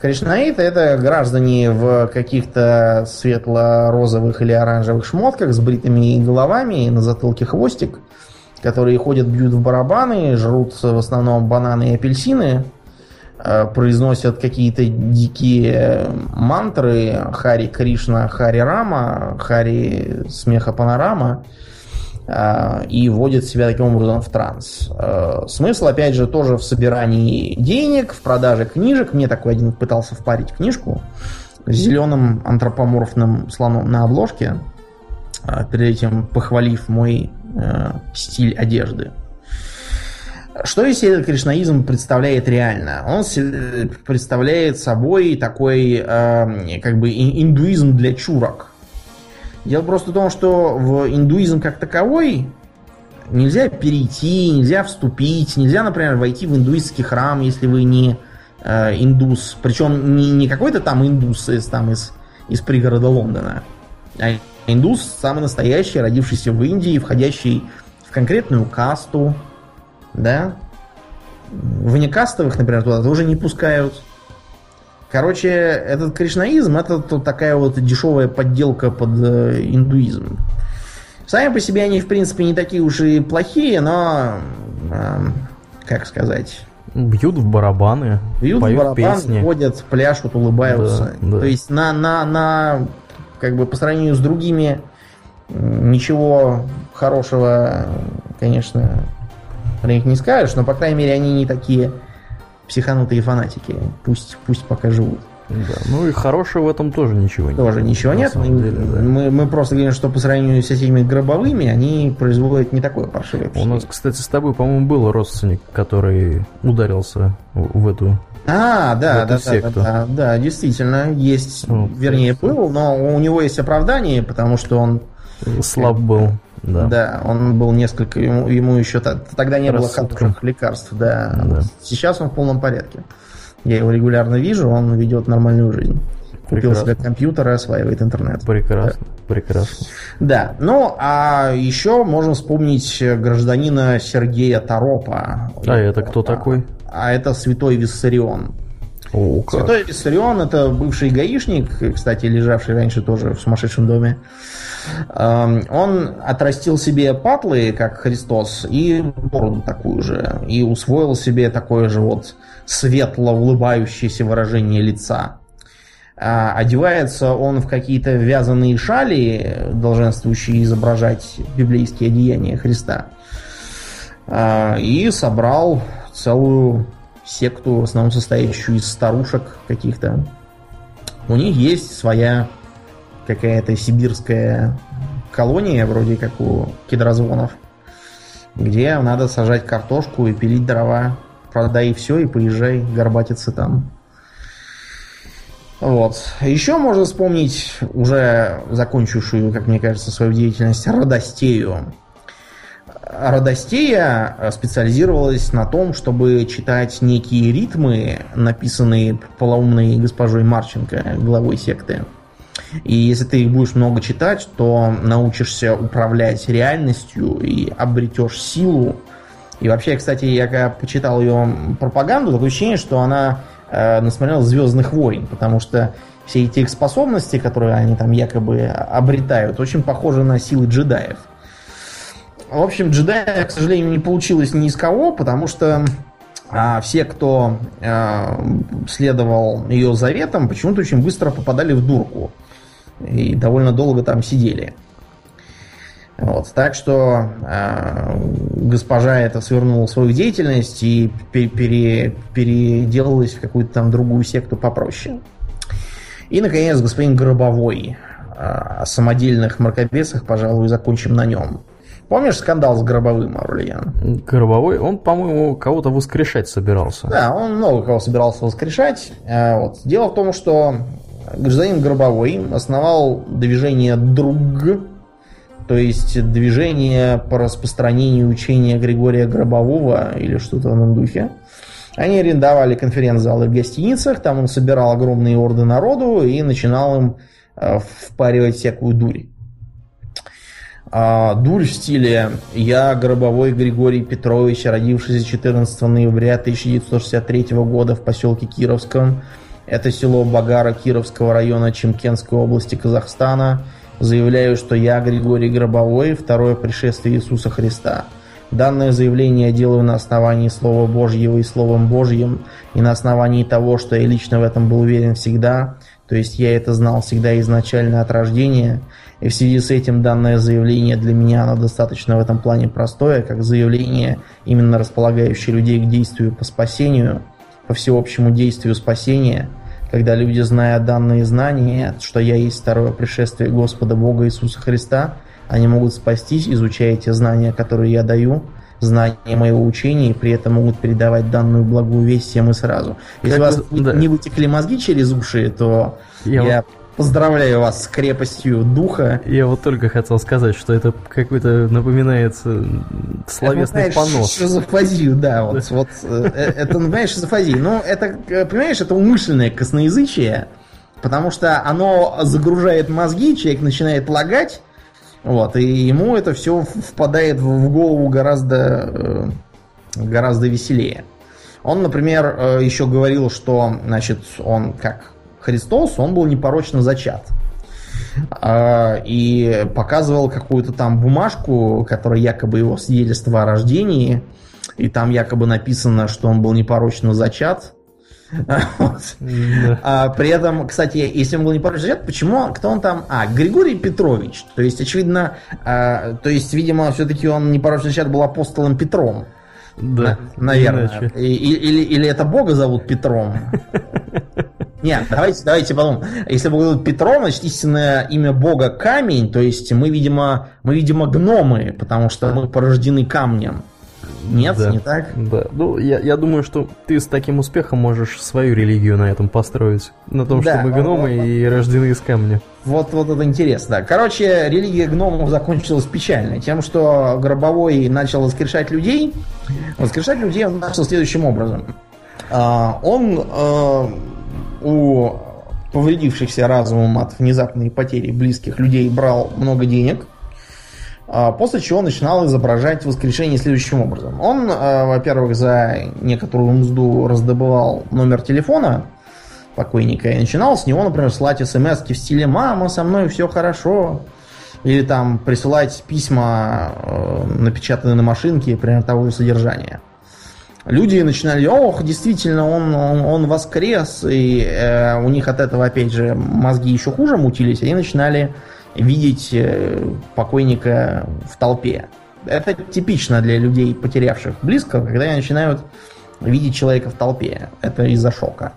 Кришнаиты это граждане в каких-то светло-розовых или оранжевых шмотках с бритыми головами и на затылке хвостик, которые ходят, бьют в барабаны, жрут в основном бананы и апельсины, э, произносят какие-то дикие мантры Хари Кришна, Хари Рама, Хари Смеха Панорама – и вводит себя таким образом в транс. А, смысл, опять же, тоже в собирании денег, в продаже книжек. Мне такой один пытался впарить книжку с зеленым антропоморфным слоном на обложке, а, перед этим похвалив мой стиль одежды. Что если этот кришнаизм представляет реально? Он представляет собой такой как бы индуизм для чурок. Дело просто в том, что в индуизм как таковой нельзя перейти, нельзя вступить, нельзя, например, войти в индуистский храм, если вы не э, индус. Причем не, не какой-то там индус из, там, из, из пригорода Лондона, а индус самый настоящий, родившийся в Индии, входящий в конкретную касту, да, внекастовых, например, туда тоже не пускают. Короче, этот кришнаизм это такая вот дешевая подделка под э, индуизм. Сами по себе они, в принципе, не такие уж и плохие, но, э, как сказать... Бьют в барабаны, Бьют поют в барабан, песни. ходят, пляшут, улыбаются. Да, да. То есть на, на, на, как бы по сравнению с другими ничего хорошего, конечно, про них не скажешь, но, по крайней мере, они не такие психанутые фанатики. Пусть, пусть пока живут. Да, ну и хорошего в этом тоже ничего нет. Тоже ничего нет. Мы, деле, да. мы, мы просто говорим, что по сравнению с этими гробовыми, они производят не такое паршивое У нас, кстати, с тобой, по-моему, был родственник, который ударился в эту а, да, да, да, да, да, да, действительно, есть, вот, вернее, был, но у него есть оправдание, потому что он слаб был. Да. да, он был несколько, ему, ему еще тогда не Рассудка. было хороших лекарств, да. да. Сейчас он в полном порядке. Я его регулярно вижу, он ведет нормальную жизнь. Купил себе компьютер и осваивает интернет. Прекрасно, да. прекрасно. Да, ну а еще можно вспомнить гражданина Сергея Торопа. А это кто такой? А это святой Виссарион. О, как. Святой Виссарион это бывший гаишник, кстати, лежавший раньше тоже в сумасшедшем доме. Эм, он отрастил себе патлы, как Христос, и бороду такую же, и усвоил себе такое же вот светло улыбающееся выражение лица. А одевается он в какие-то вязаные шали, долженствующие изображать библейские одеяния Христа. А, и собрал целую секту, в основном состоящую из старушек каких-то. У них есть своя какая-то сибирская колония, вроде как у кедрозвонов, где надо сажать картошку и пилить дрова. Продай все, и поезжай горбатиться там. Вот. Еще можно вспомнить уже закончившую, как мне кажется, свою деятельность Родостею. Родостея специализировалась на том, чтобы читать некие ритмы, написанные полоумной госпожой Марченко, главой секты. И если ты их будешь много читать, то научишься управлять реальностью и обретешь силу. И вообще, кстати, я когда почитал ее пропаганду, такое ощущение, что она э, насмотрелась «Звездных войн», потому что все эти их способности, которые они там якобы обретают, очень похожи на силы джедаев. В общем, джедая, к сожалению, не получилось ни из кого, потому что а все, кто э, следовал ее заветам, почему-то очень быстро попадали в дурку и довольно долго там сидели. Вот, так что э, госпожа это свернула свою деятельность и пере, переделалась в какую-то там другую секту попроще. И, наконец, господин Гробовой. Э, о самодельных мракобесах, пожалуй, закончим на нем. Помнишь скандал с Гробовым, Аурлиан? Гробовой, он, по-моему, кого-то воскрешать собирался. Да, он много кого собирался воскрешать. Э, вот. Дело в том, что гражданин Гробовой основал движение «Друг», то есть движение по распространению учения Григория Гробового или что-то в этом духе. Они арендовали конференц-залы в гостиницах, там он собирал огромные орды народу и начинал им э, впаривать всякую дурь. А, дурь в стиле «Я Гробовой Григорий Петрович, родившийся 14 ноября 1963 года в поселке Кировском, это село Багара Кировского района Чемкенской области Казахстана. Заявляю, что я Григорий Гробовой, второе пришествие Иисуса Христа. Данное заявление я делаю на основании Слова Божьего и Словом Божьим, и на основании того, что я лично в этом был уверен всегда, то есть я это знал всегда изначально от рождения, и в связи с этим данное заявление для меня оно достаточно в этом плане простое, как заявление, именно располагающее людей к действию по спасению, по всеобщему действию спасения – когда люди, зная данные знания, что я есть второе пришествие Господа Бога Иисуса Христа, они могут спастись, изучая те знания, которые я даю, знания моего учения, и при этом могут передавать данную благую весть всем и сразу. Если как у вас да. не вытекли мозги через уши, то я, я Поздравляю вас с крепостью духа. Я вот только хотел сказать, что это какой-то напоминает словесный это, понос. Шизофазию, да, вот, вот э, э, это напоминает шизофазию. Но ну, это, э, понимаешь, это умышленное косноязычие, потому что оно загружает мозги, человек начинает лагать, вот, и ему это все впадает в голову гораздо гораздо веселее. Он, например, э, еще говорил, что, значит, он как Христос, он был непорочно зачат. А, и показывал какую-то там бумажку, которая якобы его свидетельство о рождении, и там якобы написано, что он был непорочно зачат. А, при этом, кстати, если он был непорочно зачат, почему, кто он там? А, Григорий Петрович. То есть, очевидно, а, то есть, видимо, все-таки он непорочно зачат был апостолом Петром. Да, наверное. И, или, или это Бога зовут Петром. Нет, давайте, давайте потом. Если Бог зовут Петром, значит истинное имя Бога камень, то есть мы, видимо, мы, видимо, гномы, потому что мы порождены камнем. Нет, да, не так? Да. Ну, я, я думаю, что ты с таким успехом можешь свою религию на этом построить. На том, да, что мы гномы вот, и рождены из камня. Вот, вот это интересно. Короче, религия гномов закончилась печально. Тем, что Гробовой начал воскрешать людей. Воскрешать людей он начал следующим образом. А, он а, у повредившихся разумом от внезапной потери близких людей брал много денег – а, после чего начинал изображать воскрешение следующим образом. Он, а, во-первых, за некоторую мзду раздобывал номер телефона покойника и начинал с него, например, слать смс в стиле «Мама, со мной все хорошо». Или там присылать письма, э, напечатанные на машинке, примерно того же содержания. Люди начинали, ох, действительно, он, он, он воскрес, и э, у них от этого, опять же, мозги еще хуже мутились, они начинали видеть э, покойника в толпе. Это типично для людей, потерявших близко, когда они начинают видеть человека в толпе. Это из-за шока.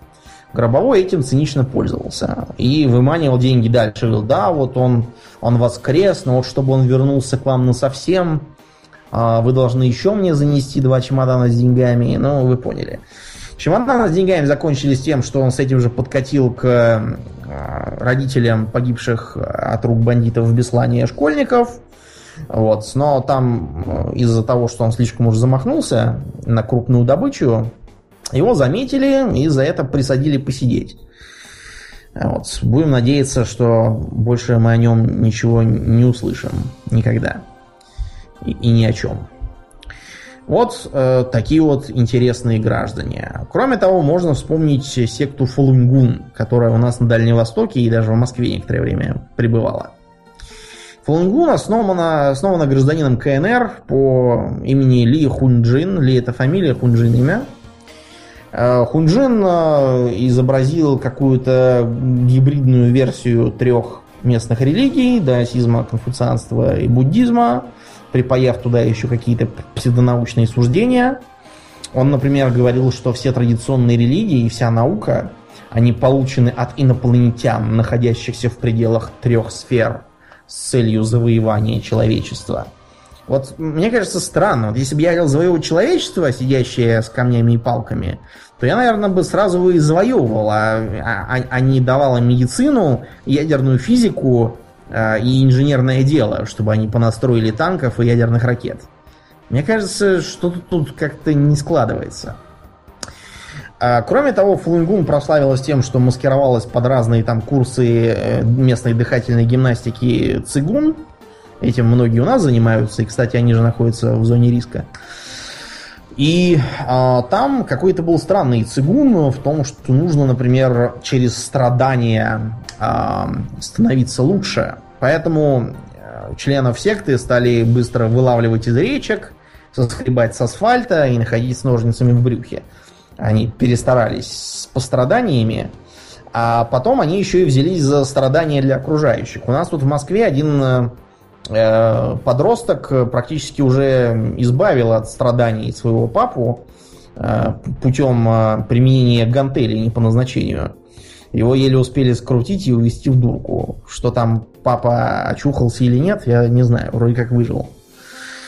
Гробовой этим цинично пользовался. И выманивал деньги дальше. Говорил, да, вот он, он воскрес, но вот чтобы он вернулся к вам на совсем, вы должны еще мне занести два чемодана с деньгами. Ну, вы поняли. Чемоданы с деньгами закончились тем, что он с этим же подкатил к э, родителям погибших от рук бандитов в Беслане школьников. Вот. Но там э, из-за того, что он слишком уж замахнулся на крупную добычу, его заметили и за это присадили посидеть. Вот. Будем надеяться, что больше мы о нем ничего не услышим никогда. И, и ни о чем. Вот э, такие вот интересные граждане. Кроме того, можно вспомнить секту Фалунгун, которая у нас на Дальнем Востоке и даже в Москве некоторое время пребывала. Фалунгун основана, основана гражданином КНР по имени Ли Хунджин. Ли это фамилия, Хунджин имя. Э, Хунджин э, изобразил какую-то гибридную версию трех местных религий, даосизма, конфуцианства и буддизма припаяв туда еще какие-то псевдонаучные суждения. Он, например, говорил, что все традиционные религии и вся наука, они получены от инопланетян, находящихся в пределах трех сфер с целью завоевания человечества. Вот мне кажется странно, вот если бы я хотел завоевывать человечество, сидящее с камнями и палками, то я, наверное, бы сразу и завоевывал, а, а, а не давал им медицину, ядерную физику и инженерное дело, чтобы они понастроили танков и ядерных ракет. Мне кажется, что-то тут как-то не складывается. А, кроме того, Флунгун прославилась тем, что маскировалась под разные там курсы э, местной дыхательной гимнастики цигун. Этим многие у нас занимаются, и, кстати, они же находятся в зоне риска. И а, там какой-то был странный цигун в том, что нужно, например, через страдания а, становиться лучше. Поэтому а, членов секты стали быстро вылавливать из речек, соскребать с асфальта и находить с ножницами в брюхе. Они перестарались с постраданиями, а потом они еще и взялись за страдания для окружающих. У нас тут в Москве один Э, подросток практически уже избавил от страданий своего папу э, путем э, применения гантелей не по назначению. Его еле успели скрутить и увезти в дурку. Что там папа очухался или нет, я не знаю. Вроде как выжил.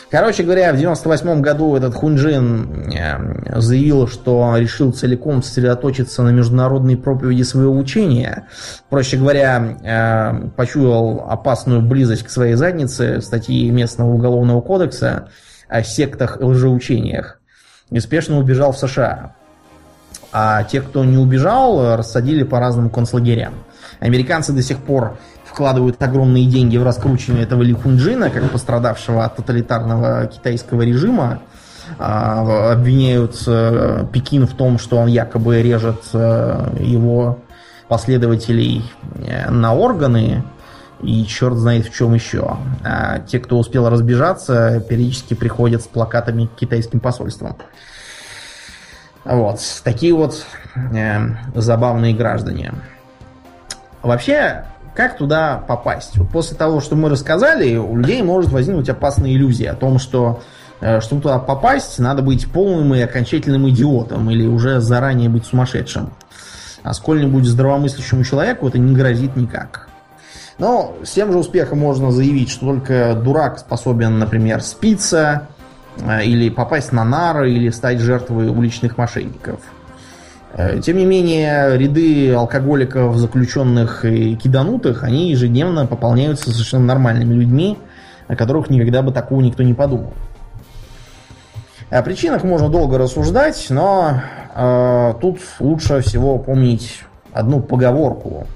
Короче говоря, в 98 году этот Хунджин э, заявил, что решил целиком сосредоточиться на международной проповеди своего учения. Проще говоря, э, почуял опасную близость к своей заднице статьи местного уголовного кодекса о сектах и лжеучениях. И убежал в США. А те, кто не убежал, рассадили по разным концлагерям. Американцы до сих пор вкладывают огромные деньги в раскручивание этого Ли Хунджина, как пострадавшего от тоталитарного китайского режима. а, обвиняют э, Пекин в том, что он якобы режет э, его последователей э, на органы, и черт знает в чем еще. А те, кто успел разбежаться, периодически приходят с плакатами к китайским посольствам. Вот. Такие вот э, забавные граждане. Вообще, как туда попасть? Вот после того, что мы рассказали, у людей может возникнуть опасная иллюзия о том, что э, чтобы туда попасть, надо быть полным и окончательным идиотом или уже заранее быть сумасшедшим. А сколь-нибудь здравомыслящему человеку это не грозит никак. Но с тем же успехом можно заявить, что только дурак способен, например, спиться, э, или попасть на нары, или стать жертвой уличных мошенников. Э, тем не менее, ряды алкоголиков, заключенных и киданутых, они ежедневно пополняются совершенно нормальными людьми, о которых никогда бы такого никто не подумал. О причинах можно долго рассуждать, но э, тут лучше всего помнить одну поговорку,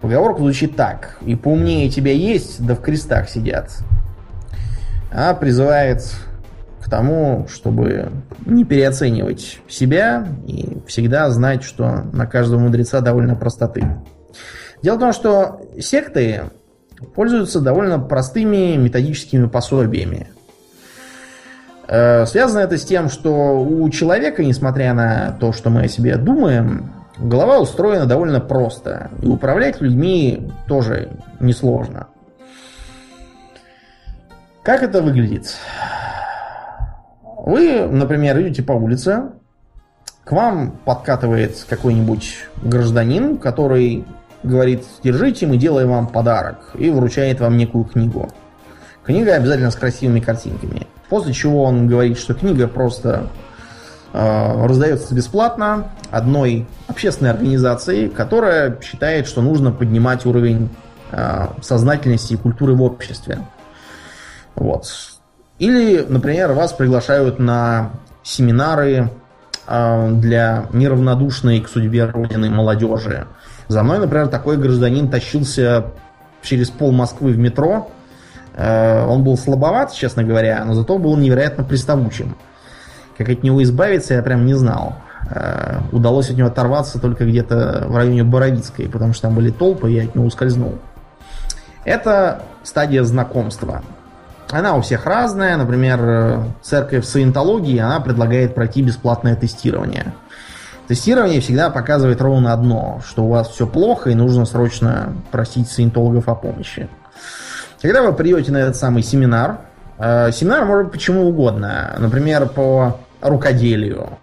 Поговорка звучит так. И поумнее тебя есть, да в крестах сидят. А призывает к тому, чтобы не переоценивать себя и всегда знать, что на каждого мудреца довольно простоты. Дело в том, что секты пользуются довольно простыми методическими пособиями. Э, связано это с тем, что у человека, несмотря на то, что мы о себе думаем, Голова устроена довольно просто. И управлять людьми тоже несложно. Как это выглядит? Вы, например, идете по улице, к вам подкатывает какой-нибудь гражданин, который говорит, держите, мы делаем вам подарок, и вручает вам некую книгу. Книга обязательно с красивыми картинками. После чего он говорит, что книга просто э, раздается бесплатно, одной общественной организации, которая считает, что нужно поднимать уровень э, сознательности и культуры в обществе. Вот. Или, например, вас приглашают на семинары э, для неравнодушной к судьбе Родины молодежи. За мной, например, такой гражданин тащился через пол Москвы в метро. Э, он был слабоват, честно говоря, но зато был невероятно приставучим. Как от него избавиться, я прям не знал. Э, удалось от него оторваться только где-то в районе Боровицкой, потому что там были толпы, и я от него ускользнул. Это стадия знакомства. Она у всех разная. Например, церковь саентологии, она предлагает пройти бесплатное тестирование. Тестирование всегда показывает ровно одно, что у вас все плохо и нужно срочно просить саентологов о помощи. Когда вы придете на этот самый семинар, э, семинар может быть почему угодно. Например, по рукоделию,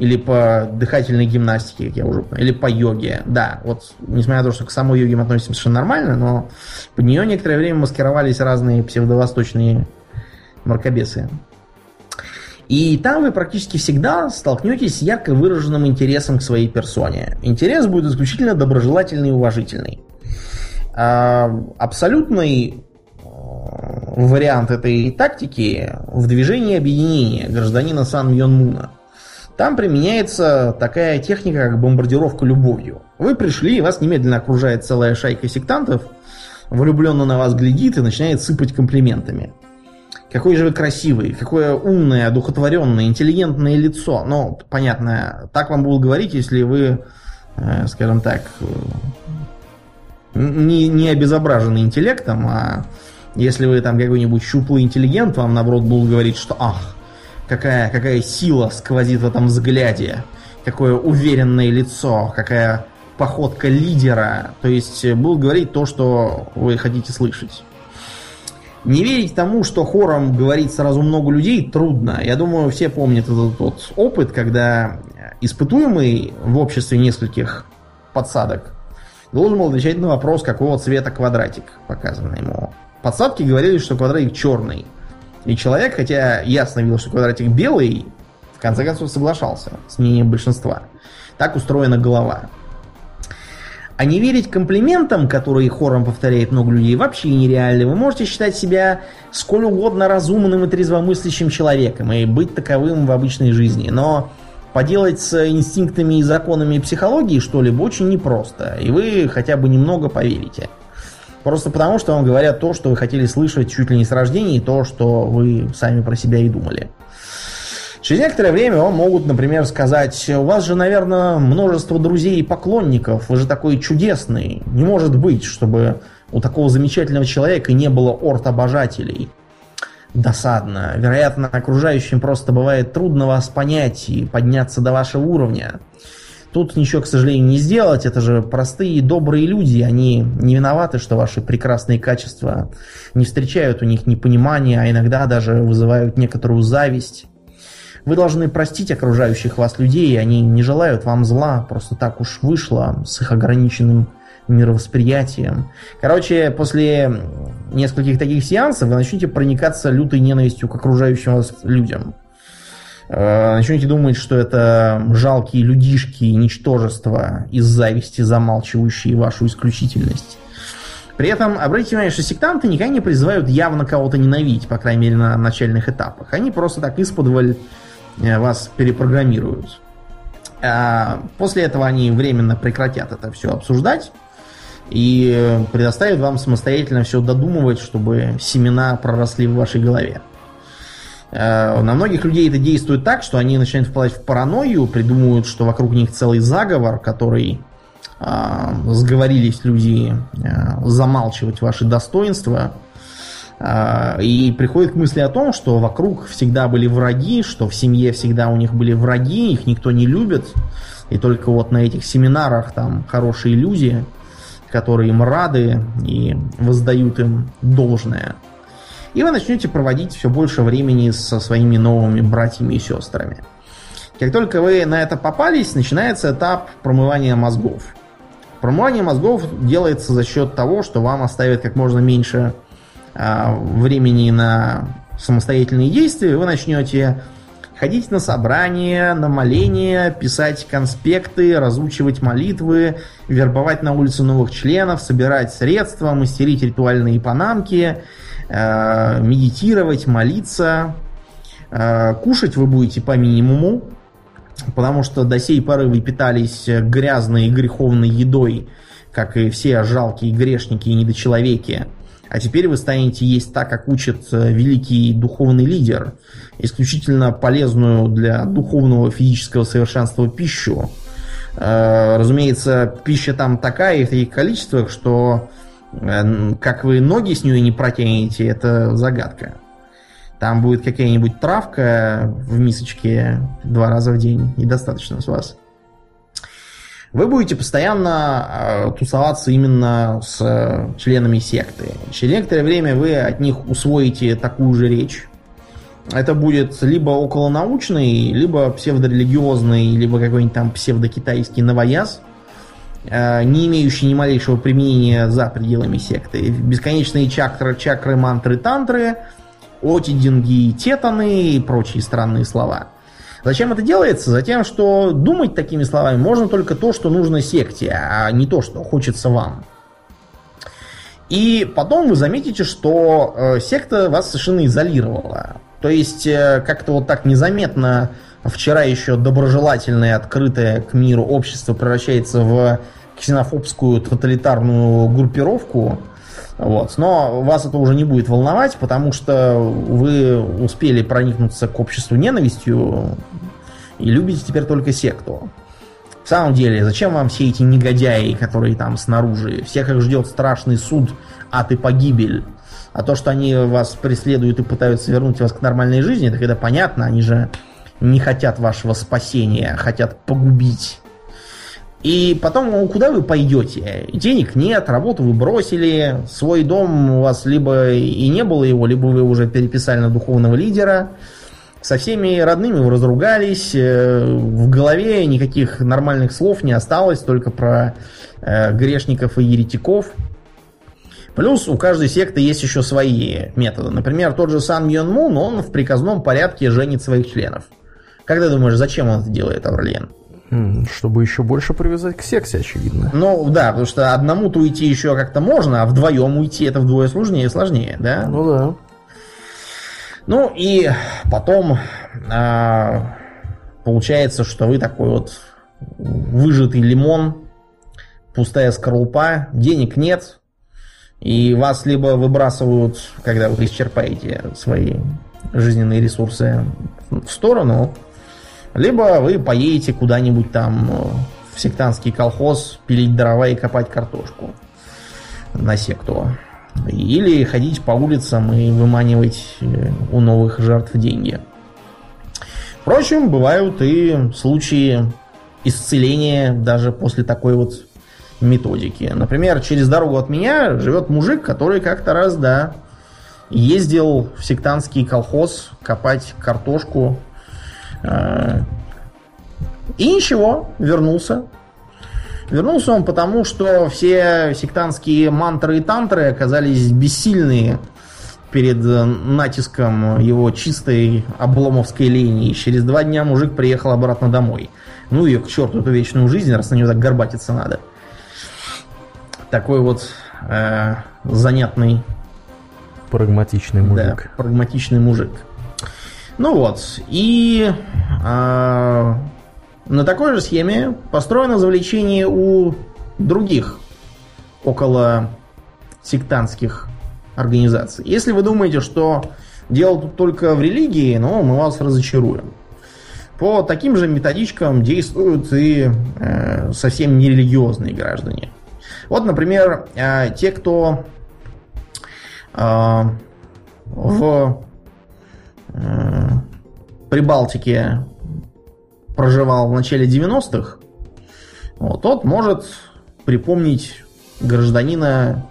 или по дыхательной гимнастике, как я уже понял, или по йоге. Да, вот, несмотря на то, что к самой йоге мы относимся совершенно нормально, но под нее некоторое время маскировались разные псевдовосточные мракобесы. И там вы практически всегда столкнетесь с ярко выраженным интересом к своей персоне. Интерес будет исключительно доброжелательный и уважительный. А, абсолютный э, вариант этой тактики в движении объединения гражданина Сан Мьон Муна – там применяется такая техника, как бомбардировка любовью. Вы пришли, и вас немедленно окружает целая шайка сектантов, влюбленно на вас глядит и начинает сыпать комплиментами. Какой же вы красивый, какое умное, одухотворенное, интеллигентное лицо. Ну, понятно, так вам будут говорить, если вы, э, скажем так, э, не, не обезображены интеллектом, а если вы там какой-нибудь щуплый интеллигент, вам наоборот будут говорить, что ах, какая, какая сила сквозит в этом взгляде, какое уверенное лицо, какая походка лидера. То есть э, будут говорить то, что вы хотите слышать. Не верить тому, что хором говорит сразу много людей, трудно. Я думаю, все помнят этот тот опыт, когда испытуемый в обществе нескольких подсадок должен был отвечать на вопрос, какого цвета квадратик показан ему. Подсадки говорили, что квадратик черный. И человек, хотя ясно видел, что квадратик белый, в конце концов соглашался с мнением большинства. Так устроена голова. А не верить комплиментам, которые хором повторяет много людей, вообще нереально. Вы можете считать себя сколь угодно разумным и трезвомыслящим человеком и быть таковым в обычной жизни. Но поделать с инстинктами и законами психологии что-либо очень непросто. И вы хотя бы немного поверите. Просто потому, что вам говорят то, что вы хотели слышать чуть ли не с рождения, и то, что вы сами про себя и думали. Через некоторое время вам могут, например, сказать, у вас же, наверное, множество друзей и поклонников, вы же такой чудесный. Не может быть, чтобы у такого замечательного человека не было орд-обожателей. Досадно. Вероятно, окружающим просто бывает трудно вас понять и подняться до вашего уровня. Тут ничего, к сожалению, не сделать. Это же простые добрые люди. Они не виноваты, что ваши прекрасные качества не встречают у них непонимания, а иногда даже вызывают некоторую зависть. Вы должны простить окружающих вас людей, они не желают вам зла, просто так уж вышло с их ограниченным мировосприятием. Короче, после нескольких таких сеансов вы начнете проникаться лютой ненавистью к окружающим вас людям. Э, начнете думать, что это жалкие людишки, ничтожества из зависти, замалчивающие вашу исключительность. При этом обратите внимание, что сектанты никогда не призывают явно кого-то ненавидеть, по крайней мере, на начальных этапах. Они просто так исподволь э, вас перепрограммируют. А после этого они временно прекратят это все обсуждать и предоставят вам самостоятельно все додумывать, чтобы семена проросли в вашей голове. Э, на многих людей это действует так, что они начинают впадать в паранойю, придумывают, что вокруг них целый заговор, который э, сговорились люди э, замалчивать ваши достоинства. Э, и приходит к мысли о том, что вокруг всегда были враги, что в семье всегда у них были враги, их никто не любит. И только вот на этих семинарах там хорошие люди, которые им рады и воздают им должное – и вы начнете проводить все больше времени со своими новыми братьями и сестрами. Как только вы на это попались, начинается этап промывания мозгов. Промывание мозгов делается за счет того, что вам оставят как можно меньше э, времени на самостоятельные действия, вы начнете ходить на собрания, на моления, писать конспекты, разучивать молитвы, вербовать на улице новых членов, собирать средства, мастерить ритуальные панамки, медитировать, молиться. Э, кушать вы будете по минимуму, потому что до сей поры вы питались грязной и греховной едой, как и все жалкие грешники и недочеловеки. А теперь вы станете есть так, как учит э, великий духовный лидер, исключительно полезную для духовного физического совершенства пищу. Разумеется, пища там такая и в таких количествах, что Э, как вы ноги с нее не протянете, это загадка. Там будет какая-нибудь травка в мисочке два раза в день, и достаточно с вас. Вы будете постоянно э, тусоваться именно с э, членами секты. Через некоторое время вы от них усвоите такую же речь. Это будет либо околонаучный, либо псевдорелигиозный, либо какой-нибудь там псевдокитайский новояз – Э, не имеющий ни малейшего применения за пределами секты. Бесконечные чакры, чакры, мантры, тантры, отидинги, тетаны и прочие странные слова. Зачем это делается? Затем, что думать такими словами можно только то, что нужно секте, а не то, что хочется вам. И потом вы заметите, что э, секта вас совершенно изолировала. То есть, э, как-то вот так незаметно вчера еще доброжелательное, открытое к миру общество превращается в ксенофобскую тоталитарную группировку. Вот. Но вас это уже не будет волновать, потому что вы успели проникнуться к обществу ненавистью и любите теперь только секту. В самом деле, зачем вам все эти негодяи, которые там снаружи? Всех их ждет страшный суд, ад и погибель. А то, что они вас преследуют и пытаются вернуть вас к нормальной жизни, это когда понятно, они же не хотят вашего спасения, хотят погубить. И потом, ну, куда вы пойдете? Денег нет, работу вы бросили, свой дом у вас либо и не было его, либо вы уже переписали на духовного лидера. Со всеми родными вы разругались, э, в голове никаких нормальных слов не осталось, только про э, грешников и еретиков. Плюс у каждой секты есть еще свои методы. Например, тот же Сан Мьон Мун, он в приказном порядке женит своих членов. Ты думаешь, зачем он это делает, Аврелиен? Чтобы еще больше привязать к сексе, очевидно. Ну, да, потому что одному-то уйти еще как-то можно, а вдвоем уйти это вдвое сложнее и сложнее, да? Ну да. Ну и потом а, получается, что вы такой вот выжатый лимон, пустая скорлупа, денег нет, И вас либо выбрасывают, когда вы исчерпаете свои жизненные ресурсы в сторону, либо вы поедете куда-нибудь там э, в сектантский колхоз пилить дрова и копать картошку на секту. Или ходить по улицам и выманивать э, у новых жертв деньги. Впрочем, бывают и случаи исцеления даже после такой вот методики. Например, через дорогу от меня живет мужик, который как-то раз, да, ездил в сектантский колхоз копать картошку. Э, и ничего, вернулся. Вернулся он потому, что все сектантские мантры и тантры оказались бессильные перед натиском его чистой обломовской линии. Через два дня мужик приехал обратно домой. Ну и к черту эту вечную жизнь, раз на нее так горбатиться надо такой вот э, занятный... Прагматичный мужик. Да, прагматичный мужик. Ну вот, и э, на такой же схеме построено завлечение у других около сектантских организаций. Если вы думаете, что дело тут только в религии, ну, мы вас разочаруем. По таким же методичкам действуют и э, совсем нерелигиозные граждане. Вот, например, э, те, кто э, в Прибалтике проживал в начале 90-х, вот, тот может припомнить гражданина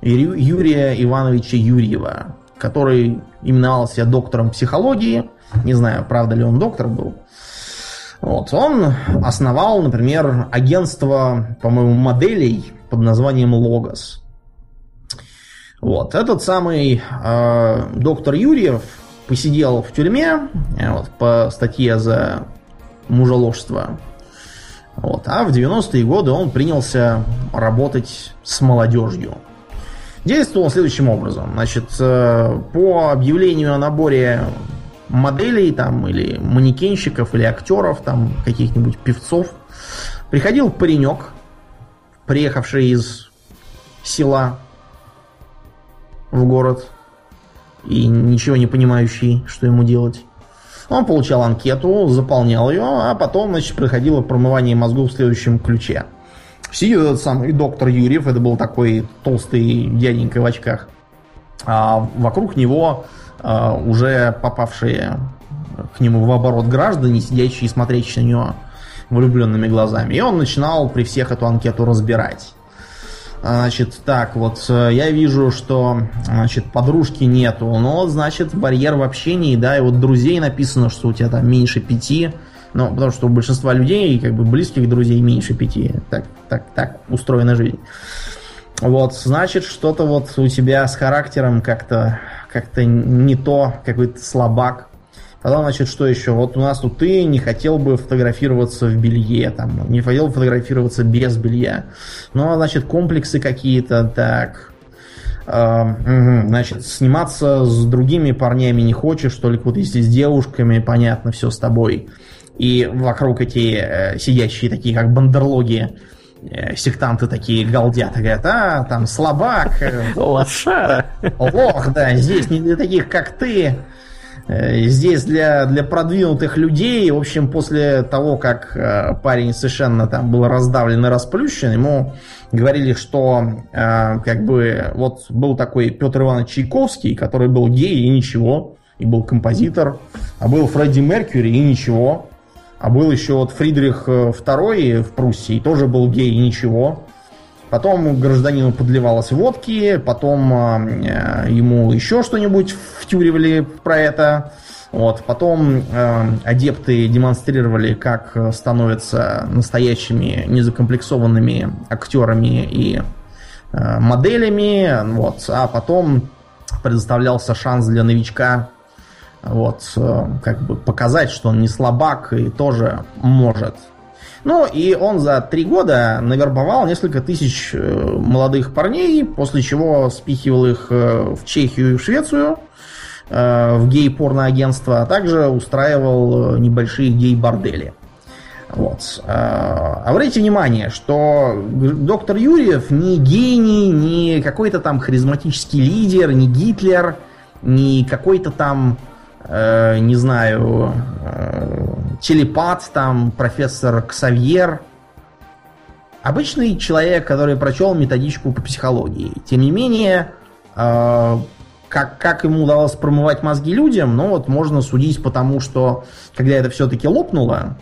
Юрия Ивановича Юрьева, который именовался доктором психологии. Не знаю, правда ли он доктор был. Вот, он основал, например, агентство, по-моему, моделей под названием Логос. Вот, этот самый э, доктор Юрьев посидел в тюрьме э, вот, по статье за мужеложство. Вот, а в 90-е годы он принялся работать с молодежью. Действовал следующим образом. Значит, э, по объявлению о наборе моделей там, или манекенщиков, или актеров, там, каких-нибудь певцов, приходил паренек, приехавший из села в город и ничего не понимающий, что ему делать. Он получал анкету, заполнял ее, а потом, значит, проходило промывание мозгов в следующем ключе. Сидит этот самый доктор Юрьев, это был такой толстый дяденька в очках. А вокруг него а, уже попавшие к нему в оборот граждане, сидящие и смотрящие на него влюбленными глазами. И он начинал при всех эту анкету разбирать. Значит, так, вот э, я вижу, что, значит, подружки нету. Вот, значит, барьер в общении, да, и вот друзей написано, что у тебя там меньше пяти. Ну, потому что у большинства людей, как бы, близких друзей меньше пяти. Так, так, так устроена жизнь. Вот, значит, что-то вот у тебя с характером как-то как-то не то, какой-то слабак. Потом, значит, что еще? Вот у нас тут ты не хотел бы фотографироваться в белье, там, не хотел фотографироваться без белья. Ну, а, значит, комплексы какие-то, так. Uh, угу. Значит, сниматься с другими парнями не хочешь, только вот если с девушками, понятно, все с тобой. И вокруг эти э, сидящие такие, как бандерлоги, э, сектанты такие галдят, говорят, а, там слабак. Э, Лошара. Лох, да, здесь не для таких, как ты. Э, здесь для, для продвинутых людей, в общем, после того, как э, парень совершенно там был раздавлен и расплющен, ему говорили, что э, как бы вот был такой Петр Иванович Чайковский, который был гей и ничего, и был композитор, а был Фредди Меркьюри и ничего, а был еще вот Фридрих II в Пруссии, тоже был гей и ничего, Потом гражданину подливалось водки, потом э, ему еще что-нибудь втюривали про это. Вот. Потом э, адепты демонстрировали, как становятся настоящими незакомплексованными актерами и э, моделями. Вот. А потом предоставлялся шанс для новичка вот, э, как бы показать, что он не слабак и тоже может ну, и он за три года навербовал несколько тысяч э, молодых парней, после чего спихивал их э, в Чехию и в Швецию, э, в гей-порно-агентство, а также устраивал небольшие гей-бордели. Вот. Обратите внимание, что доктор Юрьев не гений, не какой-то там харизматический лидер, не Гитлер, не какой-то там, э, не знаю, э, телепат, там, профессор Ксавьер. Обычный человек, который прочел методичку по психологии. Тем не менее, э, как, как ему удалось промывать мозги людям, ну вот можно судить по тому, что когда это все-таки лопнуло,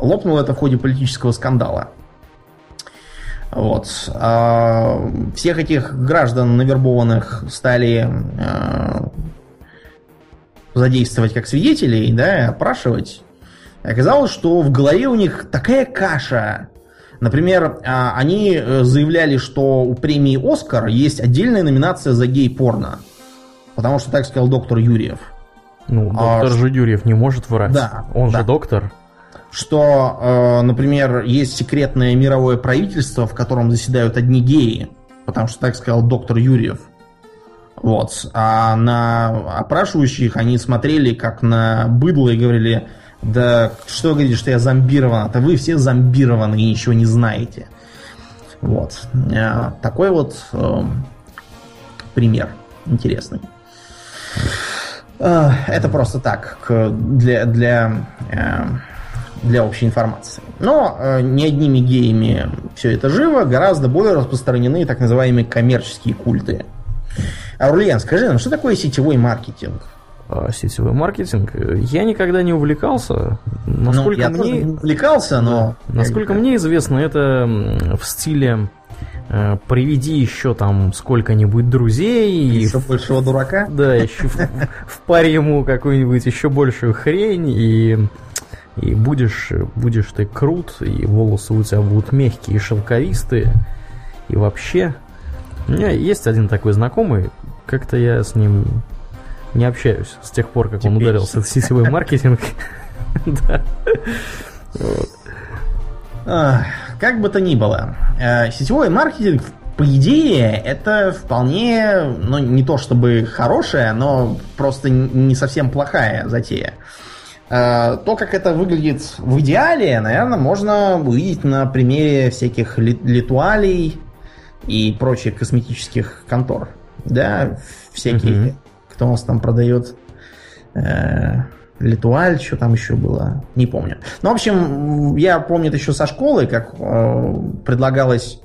лопнуло это в ходе политического скандала. Вот. А всех этих граждан навербованных стали а, задействовать как свидетелей, да, опрашивать. Оказалось, что в голове у них такая каша. Например, а, они э, заявляли, что у премии «Оскар» есть отдельная номинация за гей-порно. Потому что так сказал доктор Юрьев. Ну, а доктор а, же Юрьев не может врать. Да. Он да. же доктор. Что, э, например, есть секретное мировое правительство, в котором заседают одни геи. Потому что так сказал доктор Юрьев. Вот. А на опрашивающих они смотрели как на быдло и говорили, да что говорите, что я зомбирован? Это вы все зомбированы и ничего не знаете. Вот. Э, такой вот э, пример интересный. Э, это просто так, для, для, э, для общей информации. Но э, не одними геями все это живо, гораздо более распространены так называемые коммерческие культы. Аурлиан, скажи нам, что такое сетевой маркетинг? А, сетевой маркетинг? Я никогда не увлекался. Насколько ну, я мне... не увлекался, но... Насколько мне известно, это в стиле Э, приведи еще там сколько-нибудь друзей. Еще и большего дурака? Да, еще в, в паре ему какую-нибудь еще большую хрень, и, и будешь, будешь ты крут, и волосы у тебя будут мягкие и шелковистые, и вообще... У меня есть один такой знакомый, как-то я с ним не общаюсь с тех пор, как Теперь. он ударился в сетевой маркетинг. Да. Как бы то ни было, э, сетевой маркетинг, по идее, это вполне, ну, не то чтобы хорошая, но просто не совсем плохая затея. Э, то, как это выглядит в идеале, наверное, можно увидеть на примере всяких литуалей и прочих косметических контор. Да, всякие, mm-hmm. кто у нас там продает э, Литуаль, что там еще было, не помню. Ну, в общем, я помню это еще со школы, как э, предлагалось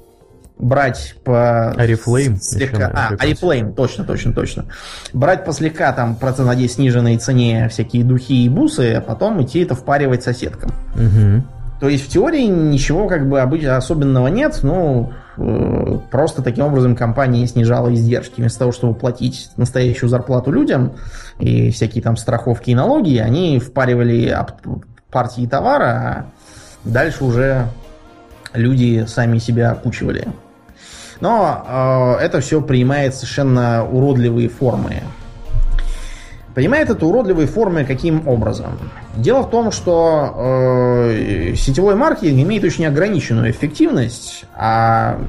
брать по... Арифлейм. Слегка... А, Арифлейм, точно, точно, точно. Брать по слегка там процент на 10 сниженной цене всякие духи и бусы, а потом идти это впаривать соседкам. Угу. То есть в теории ничего как бы особенного нет, ну, Э, просто таким образом компания снижала издержки. Вместо того, чтобы платить настоящую зарплату людям и всякие там страховки и налоги, они впаривали партии товара, а дальше уже люди сами себя окучивали. Но э, это все принимает совершенно уродливые формы. Понимает это уродливой формы каким образом? Дело в том, что э, сетевой маркетинг имеет очень ограниченную эффективность, а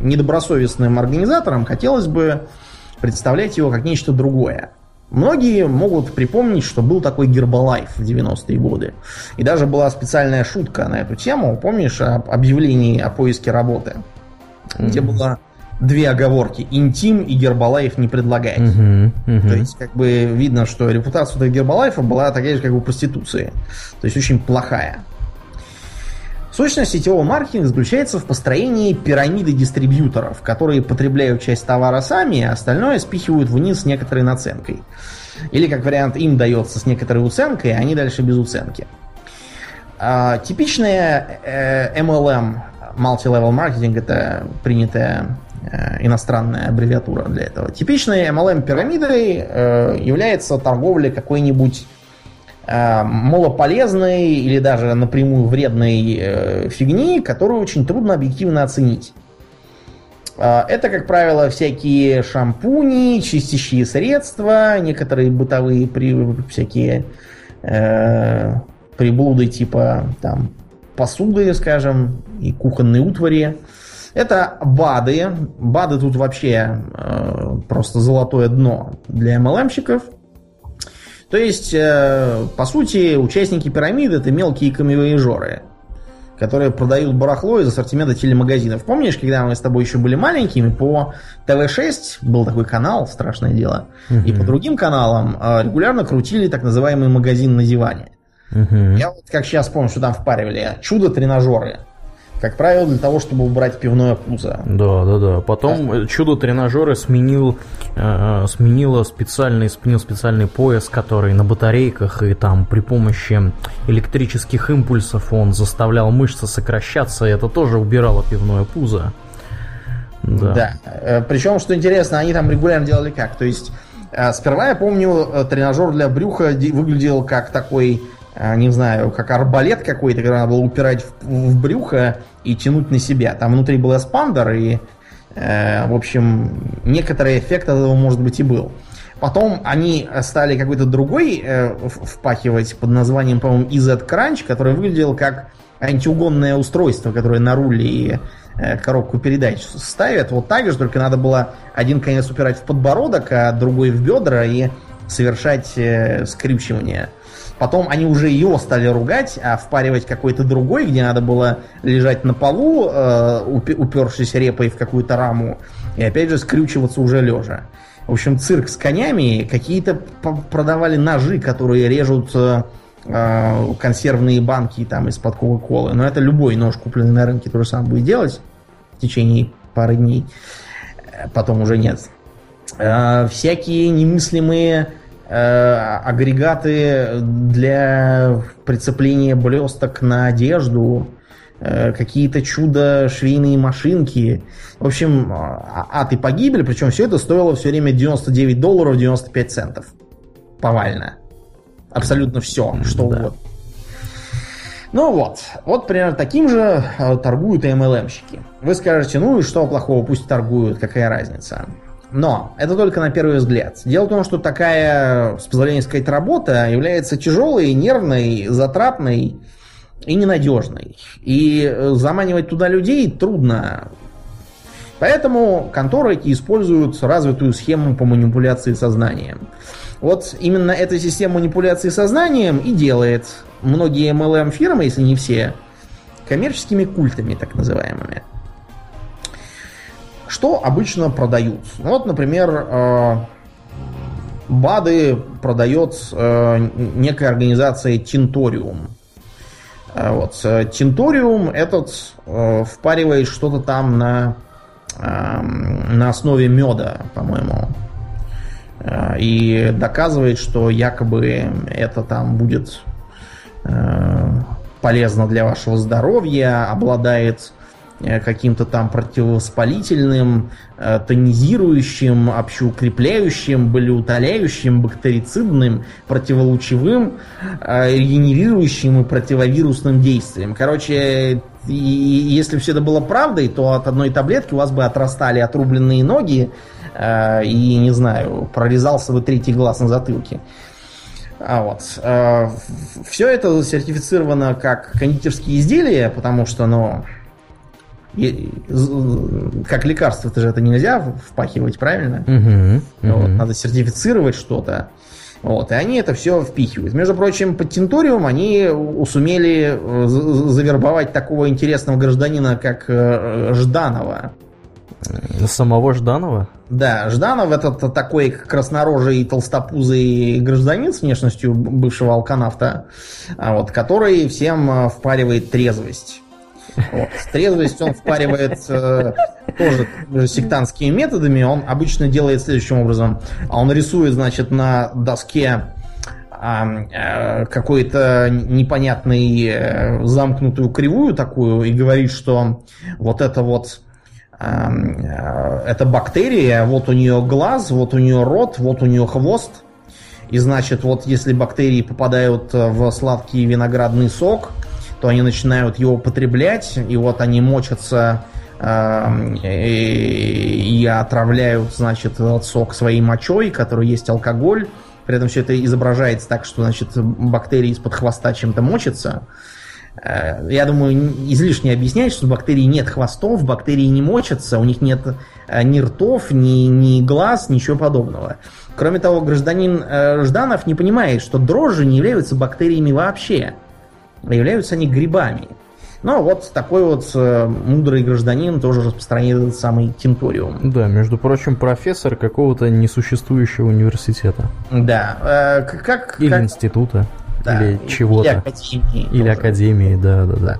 недобросовестным организаторам хотелось бы представлять его как нечто другое. Многие могут припомнить, что был такой Гербалайф в 90-е годы. И даже была специальная шутка на эту тему. Помнишь об объявлении о поиске работы? Где была две оговорки. Интим и Гербалайф не предлагает. Uh-huh, uh-huh. То есть, как бы видно, что репутация этого Гербалайфа была такая же, как у проституции. То есть, очень плохая. Сущность сетевого маркетинга заключается в построении пирамиды дистрибьюторов, которые потребляют часть товара сами, а остальное спихивают вниз с некоторой наценкой. Или, как вариант, им дается с некоторой уценкой, а они дальше без уценки. А, типичная э, MLM, Multi-Level Marketing, это принятая иностранная аббревиатура для этого. Типичной MLM-пирамидой э, является торговля какой-нибудь э, малополезной или даже напрямую вредной фигни, которую очень трудно объективно оценить. Это, как правило, всякие шампуни, чистящие средства, некоторые бытовые при, всякие э, приблуды типа там посуды, скажем, и кухонные утвари. Это БАДы. БАДы тут вообще э, просто золотое дно для MLM-щиков. То есть, э, по сути, участники пирамиды это мелкие камевоежоры. которые продают барахло из ассортимента телемагазинов. Помнишь, когда мы с тобой еще были маленькими, по ТВ-6 был такой канал, страшное дело, угу. и по другим каналам э, регулярно крутили так называемый магазин на диване. Угу. Я вот как сейчас помню, что там впаривали чудо-тренажеры. Как правило, для того, чтобы убрать пивное пузо. Да, да, да. Потом да. чудо тренажера сменил, э, сменило специальный, сменил специальный пояс, который на батарейках и там при помощи электрических импульсов он заставлял мышцы сокращаться, и это тоже убирало пивное пузо. Да. да. Э, Причем, что интересно, они там регулярно делали как? То есть, э, сперва я помню, э, тренажер для брюха выглядел как такой не знаю, как арбалет какой-то, когда надо было упирать в, в брюхо и тянуть на себя. Там внутри был эспандер, и, э, в общем, некоторый эффект от этого, может быть, и был. Потом они стали какой-то другой э, впахивать под названием, по-моему, EZ Crunch, который выглядел как антиугонное устройство, которое на руле и э, коробку передач ставят. Вот так же, только надо было один конец упирать в подбородок, а другой в бедра и совершать э, скрючивание. Потом они уже его стали ругать, а впаривать какой-то другой, где надо было лежать на полу, э, упершись репой в какую-то раму, и опять же скрючиваться уже лежа. В общем, цирк с конями, какие-то продавали ножи, которые режут э, э, консервные банки там из-под Кока-Колы. Но это любой нож, купленный на рынке, то же самое будет делать в течение пары дней. Потом уже нет. Э, всякие немыслимые Э, агрегаты для прицепления блесток на одежду, э, какие-то чудо швейные машинки. В общем, а, ад и погибель, причем все это стоило все время 99 долларов 95 центов. Повально. Абсолютно все, что да. угодно. Ну вот, вот примерно таким же э, торгуют MLM-щики. Вы скажете, ну и что плохого, пусть торгуют, какая разница. Но это только на первый взгляд. Дело в том, что такая, с позволения сказать, работа является тяжелой, нервной, затратной и ненадежной. И э, заманивать туда людей трудно. Поэтому конторы эти используют развитую схему по манипуляции сознанием. Вот именно эта система манипуляции сознанием и делает многие MLM фирмы, если не все, коммерческими культами, так называемыми. Что обычно продают? Ну, вот, например, э, БАДы продает э, некая организация Тинториум. Э, вот. Тинториум этот впаривает что-то там на, на основе меда, по-моему. И доказывает, что якобы это там будет полезно для вашего здоровья, обладает каким-то там противовоспалительным, э, тонизирующим, общеукрепляющим, болеутоляющим, бактерицидным, противолучевым, э, регенерирующим и противовирусным действием. Короче, если все это было правдой, то от одной таблетки у вас бы отрастали отрубленные ноги и, не знаю, прорезался бы третий глаз на затылке. А вот. Все это сертифицировано как кондитерские изделия, потому что, ну, как лекарство, это же это нельзя впахивать, правильно? Угу, угу. Вот, надо сертифицировать что-то. Вот, и они это все впихивают. Между прочим, под Тинториум они сумели э, завербовать такого интересного гражданина, как э, Жданова. Самого Жданова? Да, Жданов это такой краснорожий толстопузый гражданин с внешностью бывшего алканавта, а вот, который всем э, впаривает трезвость. Вот. Трезвость он впаривает э, тоже сектантскими методами. Он обычно делает следующим образом. Он рисует, значит, на доске э, какой-то непонятный э, замкнутую кривую такую и говорит, что вот это вот э, это бактерия, вот у нее глаз, вот у нее рот, вот у нее хвост. И значит, вот если бактерии попадают в сладкий виноградный сок, то они начинают его потреблять, и вот они мочатся э, и, и отравляют, значит, сок своей мочой, который есть алкоголь. При этом все это изображается так, что, значит, бактерии из-под хвоста чем-то мочатся. Э, я думаю, излишне объяснять, что у бактерий нет хвостов, бактерии не мочатся, у них нет э, ни ртов, ни, ни глаз, ничего подобного. Кроме того, гражданин э, Жданов не понимает, что дрожжи не являются бактериями вообще являются они грибами. Ну, вот такой вот э, мудрый гражданин тоже распространяет этот самый тенториум. Да, между прочим, профессор какого-то несуществующего университета. Да. Э, как, или как... института, да, или чего-то. Или академии. Или тоже. академии, да, да, да.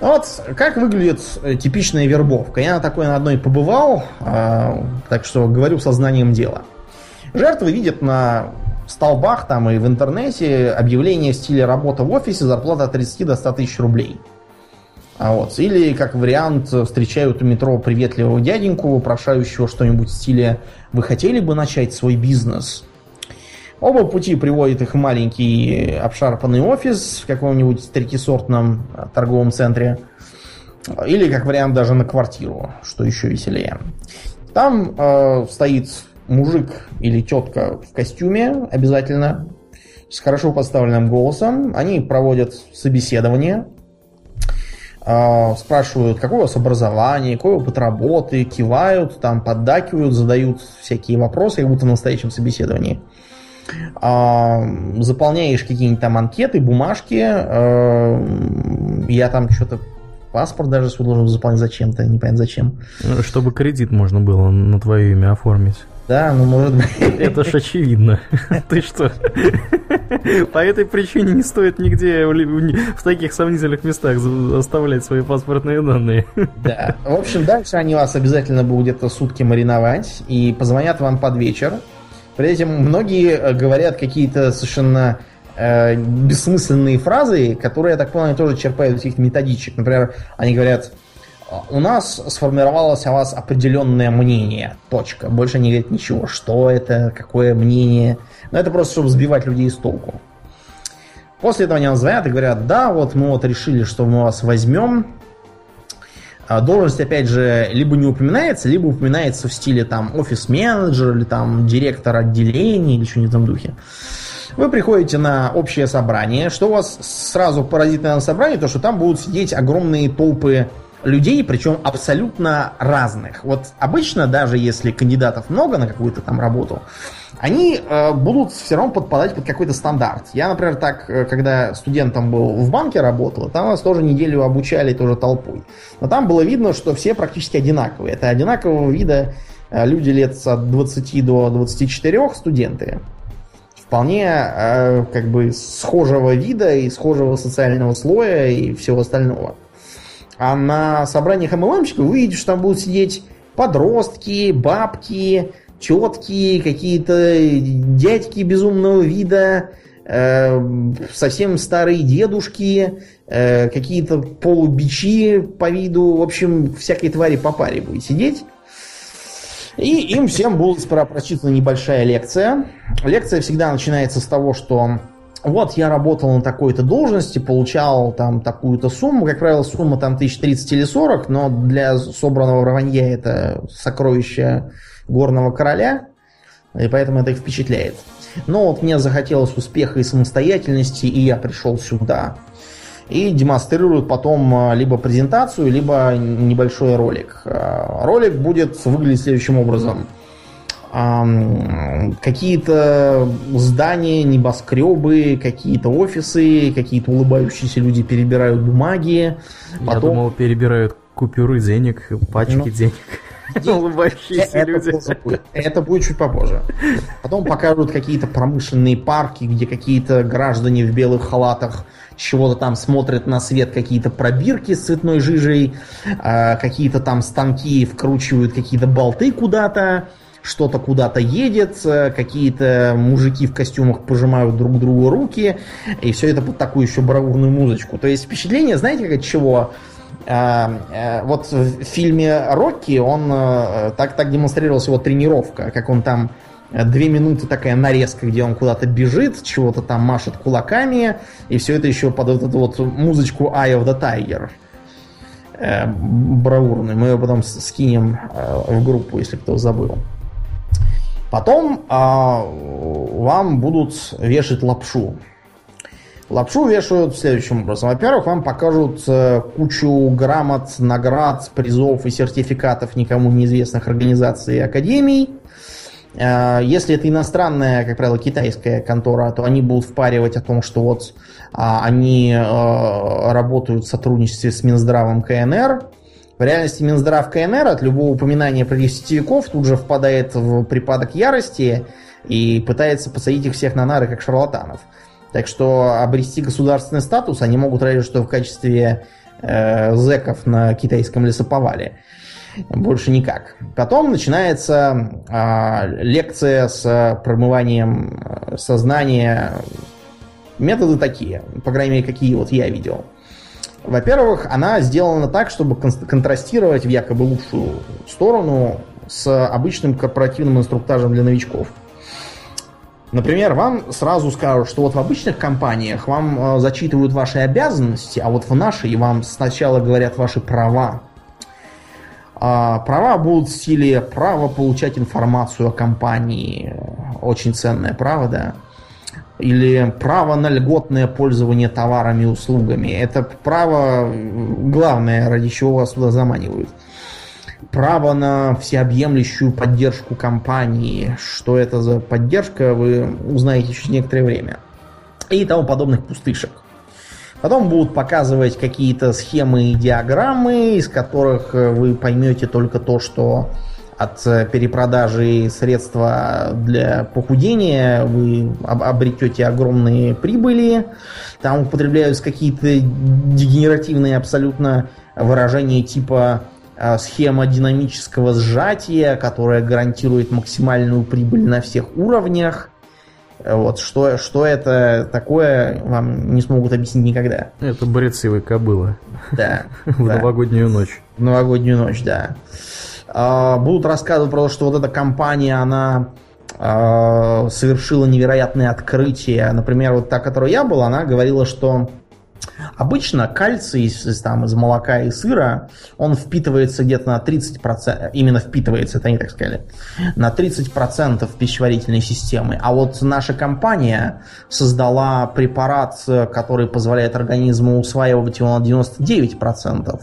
Вот как выглядит э, типичная вербовка. Я на такой на одной побывал, э, так что говорю со знанием дела. Жертвы видят на столбах там и в интернете объявление в стиле работа в офисе, зарплата от 30 до 100 тысяч рублей. А вот. Или, как вариант, встречают у метро приветливого дяденьку, вопрошающего что-нибудь в стиле «Вы хотели бы начать свой бизнес?» Оба пути приводят их в маленький обшарпанный офис в каком-нибудь третисортном торговом центре. Или, как вариант, даже на квартиру, что еще веселее. Там э, стоит мужик или тетка в костюме обязательно, с хорошо поставленным голосом. Они проводят собеседование, э, спрашивают, какое у вас образование, какой опыт работы, кивают, там поддакивают, задают всякие вопросы, как будто в настоящем собеседовании. Э, заполняешь какие-нибудь там анкеты, бумажки. Э, я там что-то паспорт даже свой должен заполнять зачем-то, непонятно зачем. Чтобы кредит можно было на твое имя оформить. Да, ну может быть. Это ж очевидно. Ты что? По этой причине не стоит нигде в таких сомнительных местах оставлять свои паспортные данные. Да. В общем, дальше они вас обязательно будут где-то сутки мариновать и позвонят вам под вечер. При этом многие э, говорят какие-то совершенно э, бессмысленные фразы, которые, я так понимаю, тоже черпают из этих методичек. Например, они говорят, у нас сформировалось о вас определенное мнение. Точка. Больше не говорит ничего. Что это, какое мнение. Но это просто, чтобы сбивать людей с толку. После этого они нам звонят и говорят, да, вот мы вот решили, что мы вас возьмем. А должность, опять же, либо не упоминается, либо упоминается в стиле там офис-менеджер или там директор отделения или что-нибудь в этом духе. Вы приходите на общее собрание. Что у вас сразу поразит на собрании, то что там будут сидеть огромные толпы людей, причем абсолютно разных. Вот обычно, даже если кандидатов много на какую-то там работу, они э, будут все равно подпадать под какой-то стандарт. Я, например, так, э, когда студентом был в банке работал, там нас тоже неделю обучали тоже толпой. Но там было видно, что все практически одинаковые. Это одинакового вида э, люди лет от 20 до 24 студенты. Вполне э, как бы схожего вида и схожего социального слоя и всего остального. А на собраниях МЛМщиков вы видите, что там будут сидеть подростки, бабки, тетки, какие-то дядьки безумного вида, э, совсем старые дедушки, э, какие-то полубичи по виду, в общем, всякой твари по паре будет сидеть. И им всем будет прочитана небольшая лекция. Лекция всегда начинается с того, что вот я работал на такой-то должности, получал там такую-то сумму, как правило, сумма там 1030 или 40, но для собранного рванья это сокровище горного короля, и поэтому это их впечатляет. Но вот мне захотелось успеха и самостоятельности, и я пришел сюда. И демонстрируют потом а, либо презентацию, либо небольшой ролик. А, ролик будет выглядеть следующим образом – какие-то здания, небоскребы, какие-то офисы, какие-то улыбающиеся люди перебирают бумаги. Я думал, перебирают купюры денег, пачки ну, денег. Улыбающиеся это люди. Будет, это будет чуть попозже. Потом покажут какие-то промышленные парки, где какие-то граждане в белых халатах чего-то там смотрят на свет, какие-то пробирки с цветной жижей, а, какие-то там станки вкручивают какие-то болты куда-то, что-то куда-то едет, э, какие-то мужики в костюмах пожимают друг другу руки, и все это под такую еще бравурную музычку. То есть впечатление, знаете, как от чего? А, а, вот в фильме Рокки он а, так, так демонстрировалась его тренировка, как он там две минуты такая нарезка, где он куда-то бежит, чего-то там машет кулаками, и все это еще под вот эту вот музычку Eye of the Tiger э, бравурный. Мы ее потом скинем э, в группу, если кто забыл. Потом а, вам будут вешать лапшу. Лапшу вешают следующим образом. Во-первых, вам покажут э, кучу грамот, наград, призов и сертификатов никому неизвестных организаций и академий. Э, если это иностранная, как правило, китайская контора, то они будут впаривать о том, что вот а, они э, работают в сотрудничестве с Минздравом КНР. В реальности Минздрав КНР от любого упоминания про сетевиков тут же впадает в припадок ярости и пытается посадить их всех на нары как шарлатанов. Так что обрести государственный статус они могут разве что в качестве э, зеков на китайском лесоповале. Больше никак. Потом начинается э, лекция с промыванием э, сознания. Методы такие, по крайней мере, какие вот я видел. Во-первых, она сделана так, чтобы контрастировать в якобы лучшую сторону с обычным корпоративным инструктажем для новичков. Например, вам сразу скажут, что вот в обычных компаниях вам э, зачитывают ваши обязанности, а вот в нашей вам сначала говорят ваши права. А права будут в стиле право получать информацию о компании. Очень ценное право, да. Или право на льготное пользование товарами и услугами. Это право главное, ради чего вас туда заманивают право на всеобъемлющую поддержку компании. Что это за поддержка, вы узнаете через некоторое время. И тому подобных пустышек. Потом будут показывать какие-то схемы и диаграммы, из которых вы поймете только то, что от перепродажи средства для похудения вы обретете огромные прибыли. Там употребляются какие-то дегенеративные абсолютно выражения типа Э, схема динамического сжатия, которая гарантирует максимальную прибыль на всех уровнях. Э, вот что, что это такое, вам не смогут объяснить никогда. Это брецевые кобылы. Да. В новогоднюю ночь. В новогоднюю ночь, да. А, будут рассказывать про то, что вот эта компания, она а, совершила невероятные открытия. Например, вот та, которая я был, она говорила, что Обычно кальций из, там, из молока и сыра, он впитывается где-то на 30%, именно впитывается, это они так сказали, на 30% пищеварительной системы. А вот наша компания создала препарат, который позволяет организму усваивать его на 99%.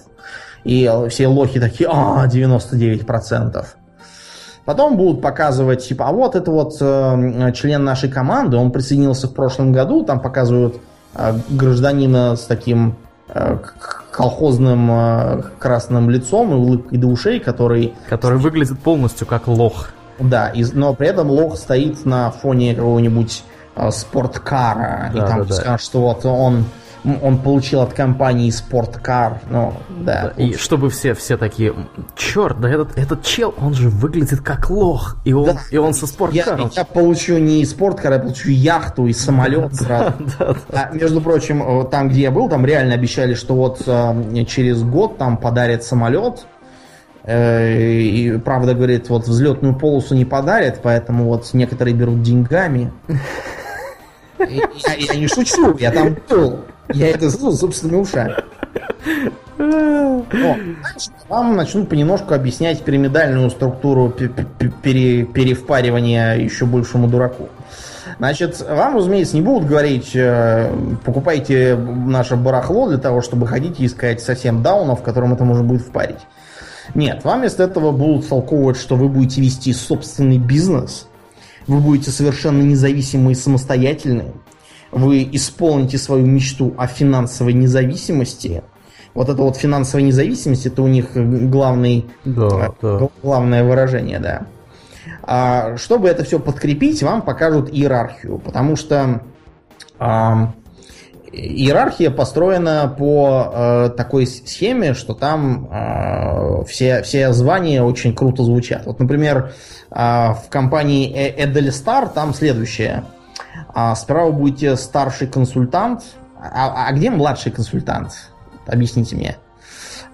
И все лохи такие, а, 99%. Потом будут показывать, типа, а вот это вот э, член нашей команды, он присоединился в прошлом году, там показывают а, гражданина с таким а, колхозным а, красным лицом и улыбкой до ушей, который... Который выглядит полностью как лох. Да, но при этом лох стоит на фоне какого-нибудь спорткара. Да, и там да, скажут, да. что вот он он получил от компании спорткар, ну, да. И чтобы все, все такие, черт, да этот, этот чел, он же выглядит как лох, и он, да. и он со спорткаром. Я, я получу не спорткар, я получу яхту и самолет да, сразу. Да, да, а, между прочим, там, где я был, там реально обещали, что вот э, через год там подарят самолет, э, и правда говорит, вот взлетную полосу не подарят, поэтому вот некоторые берут деньгами. Я, я не шучу, я там был. Я это слышал собственными ушами. О, вам начнут понемножку объяснять пирамидальную структуру пере перевпаривания еще большему дураку. Значит, вам, разумеется, не будут говорить, э, покупайте наше барахло для того, чтобы ходить и искать совсем даунов, которым это можно будет впарить. Нет, вам вместо этого будут толковывать, что вы будете вести собственный бизнес, вы будете совершенно независимы и самостоятельны, вы исполните свою мечту о финансовой независимости, вот это вот финансовая независимость, это у них главный, да, да. главное выражение, да. А, чтобы это все подкрепить, вам покажут иерархию, потому что а, иерархия построена по а, такой схеме, что там а, все, все звания очень круто звучат. Вот, например, а, в компании Эдельстар там следующее – а справа будете старший консультант. А, а где младший консультант? Объясните мне.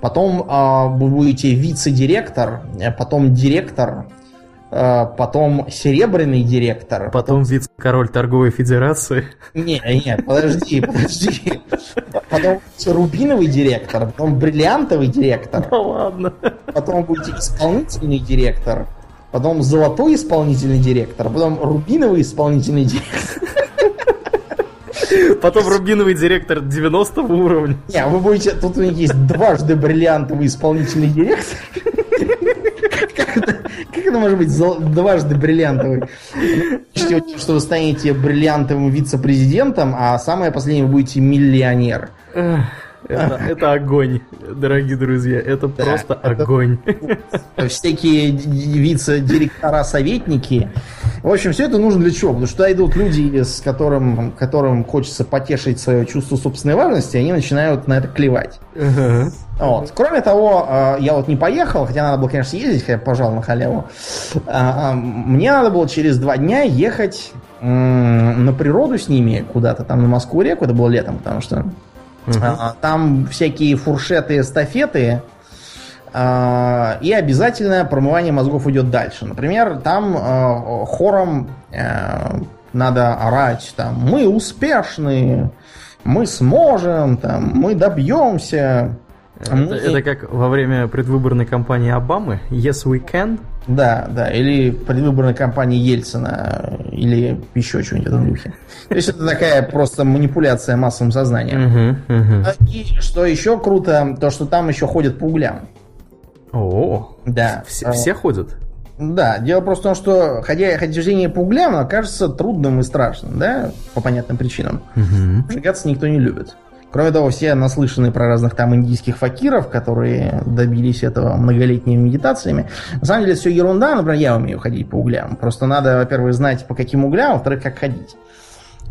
Потом а, вы будете вице-директор, э, потом директор, а, потом серебряный директор. Потом вице-король торговой федерации. Не, не, подожди, подожди. Потом рубиновый директор, потом бриллиантовый директор. Ну ладно. Потом будете исполнительный директор, потом золотой исполнительный директор, потом рубиновый исполнительный директор. Потом рубиновый директор 90 уровня. Не, вы будете... Тут у них есть дважды бриллиантовый исполнительный директор. Как это может быть дважды бриллиантовый? Что вы станете бриллиантовым вице-президентом, а самое последнее вы будете миллионер. Это, это огонь, дорогие друзья. Это да, просто это огонь. Всякие вице-директора, советники. В общем, все это нужно для чего? Потому что туда идут люди, с которым, которым хочется потешить свое чувство собственной важности, и они начинают на это клевать. Uh-huh. Вот. Кроме того, э, я вот не поехал, хотя надо было, конечно, съездить, хотя пожал на халяву. А, а, мне надо было через два дня ехать на природу с ними куда-то там на Москву реку, это было летом, потому что Угу. Там всякие фуршеты, эстафеты. А, и обязательно промывание мозгов идет дальше. Например, там а, хором э, надо орать там мы успешны, мы сможем, там, мы добьемся. Это, мы... это как во время предвыборной кампании Обамы Yes we can. Да, да, или предвыборной кампании Ельцина, или еще что-нибудь в этом духе. То есть это такая просто манипуляция массовым сознанием. Угу. И что еще круто, то что там еще ходят по углям. О, да. Все, все ходят? Да, дело просто в том, что ходя, хождение по углям окажется трудным и страшным, да, по понятным причинам. Угу. Никто не любит. Кроме того, все наслышаны про разных там индийских факиров, которые добились этого многолетними медитациями. На самом деле, все ерунда, например, я умею ходить по углям. Просто надо, во-первых, знать, по каким углям, во-вторых, как ходить.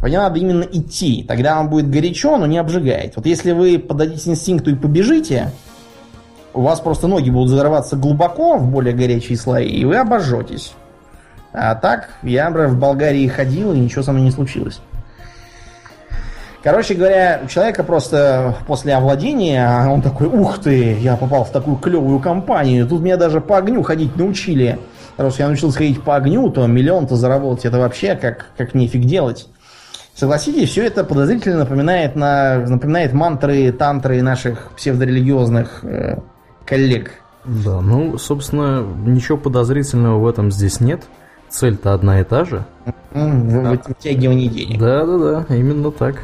По надо именно идти. Тогда вам будет горячо, но не обжигает. Вот если вы подадите инстинкту и побежите, у вас просто ноги будут зарываться глубоко в более горячие слои, и вы обожжетесь. А так, я, например, в Болгарии ходил, и ничего со мной не случилось. Короче говоря, у человека просто после овладения, он такой, ух ты, я попал в такую клевую компанию, тут меня даже по огню ходить научили. Раз я научился ходить по огню, то миллион-то заработать это вообще как, как нефиг делать. Согласитесь, все это подозрительно напоминает, на, напоминает мантры, тантры наших псевдорелигиозных э, коллег. Да, ну, собственно, ничего подозрительного в этом здесь нет. Цель-то одна и та же. Вытягивание денег. Да, да, да, именно так.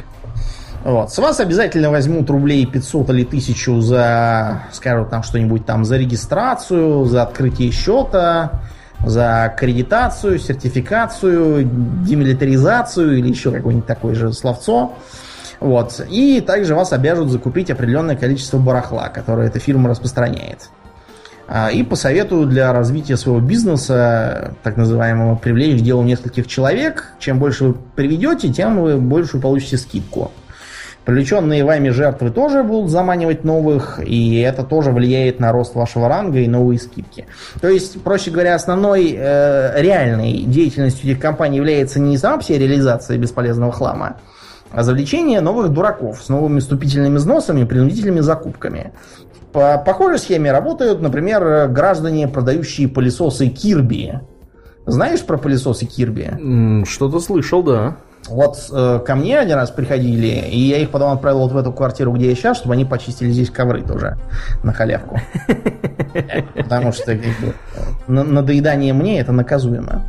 Вот. С вас обязательно возьмут рублей 500 или 1000 за, скажут там что-нибудь там, за регистрацию, за открытие счета, за аккредитацию, сертификацию, демилитаризацию или еще какое-нибудь такое же словцо. Вот. И также вас обяжут закупить определенное количество барахла, которое эта фирма распространяет. А, и посоветую для развития своего бизнеса, так называемого, привлечь делу нескольких человек. Чем больше вы приведете, тем вы больше получите скидку. Привлеченные вами жертвы тоже будут заманивать новых, и это тоже влияет на рост вашего ранга и новые скидки. То есть, проще говоря, основной э, реальной деятельностью этих компаний является не сама все реализация бесполезного хлама, а завлечение новых дураков с новыми вступительными взносами и принудительными закупками. По похожей схеме работают, например, граждане, продающие пылесосы Кирби. Знаешь про пылесосы Кирби? Что-то слышал, да. Вот э, ко мне один раз приходили, и я их потом отправил вот в эту квартиру, где я сейчас, чтобы они почистили здесь ковры тоже на халявку. Потому что надоедание мне это наказуемо.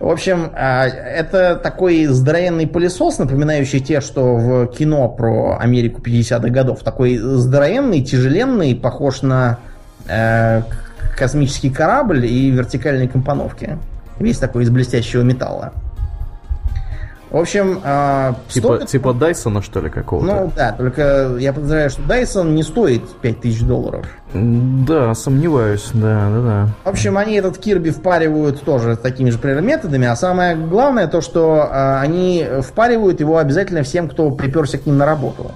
В общем, а, это такой здоровенный пылесос, напоминающий те, что в кино про Америку 50-х годов. Такой здоровенный, тяжеленный, похож на э, космический корабль и вертикальные компоновки. Весь такой из блестящего металла. В общем, э, типа, стоит... типа Дайсона, что ли, какого-то? Ну да, только я подозреваю, что Дайсон не стоит 5000 долларов. Да, сомневаюсь, да, да, да. В общем, они этот Кирби впаривают тоже такими же примерно методами, а самое главное то, что э, они впаривают его обязательно всем, кто приперся к ним на работу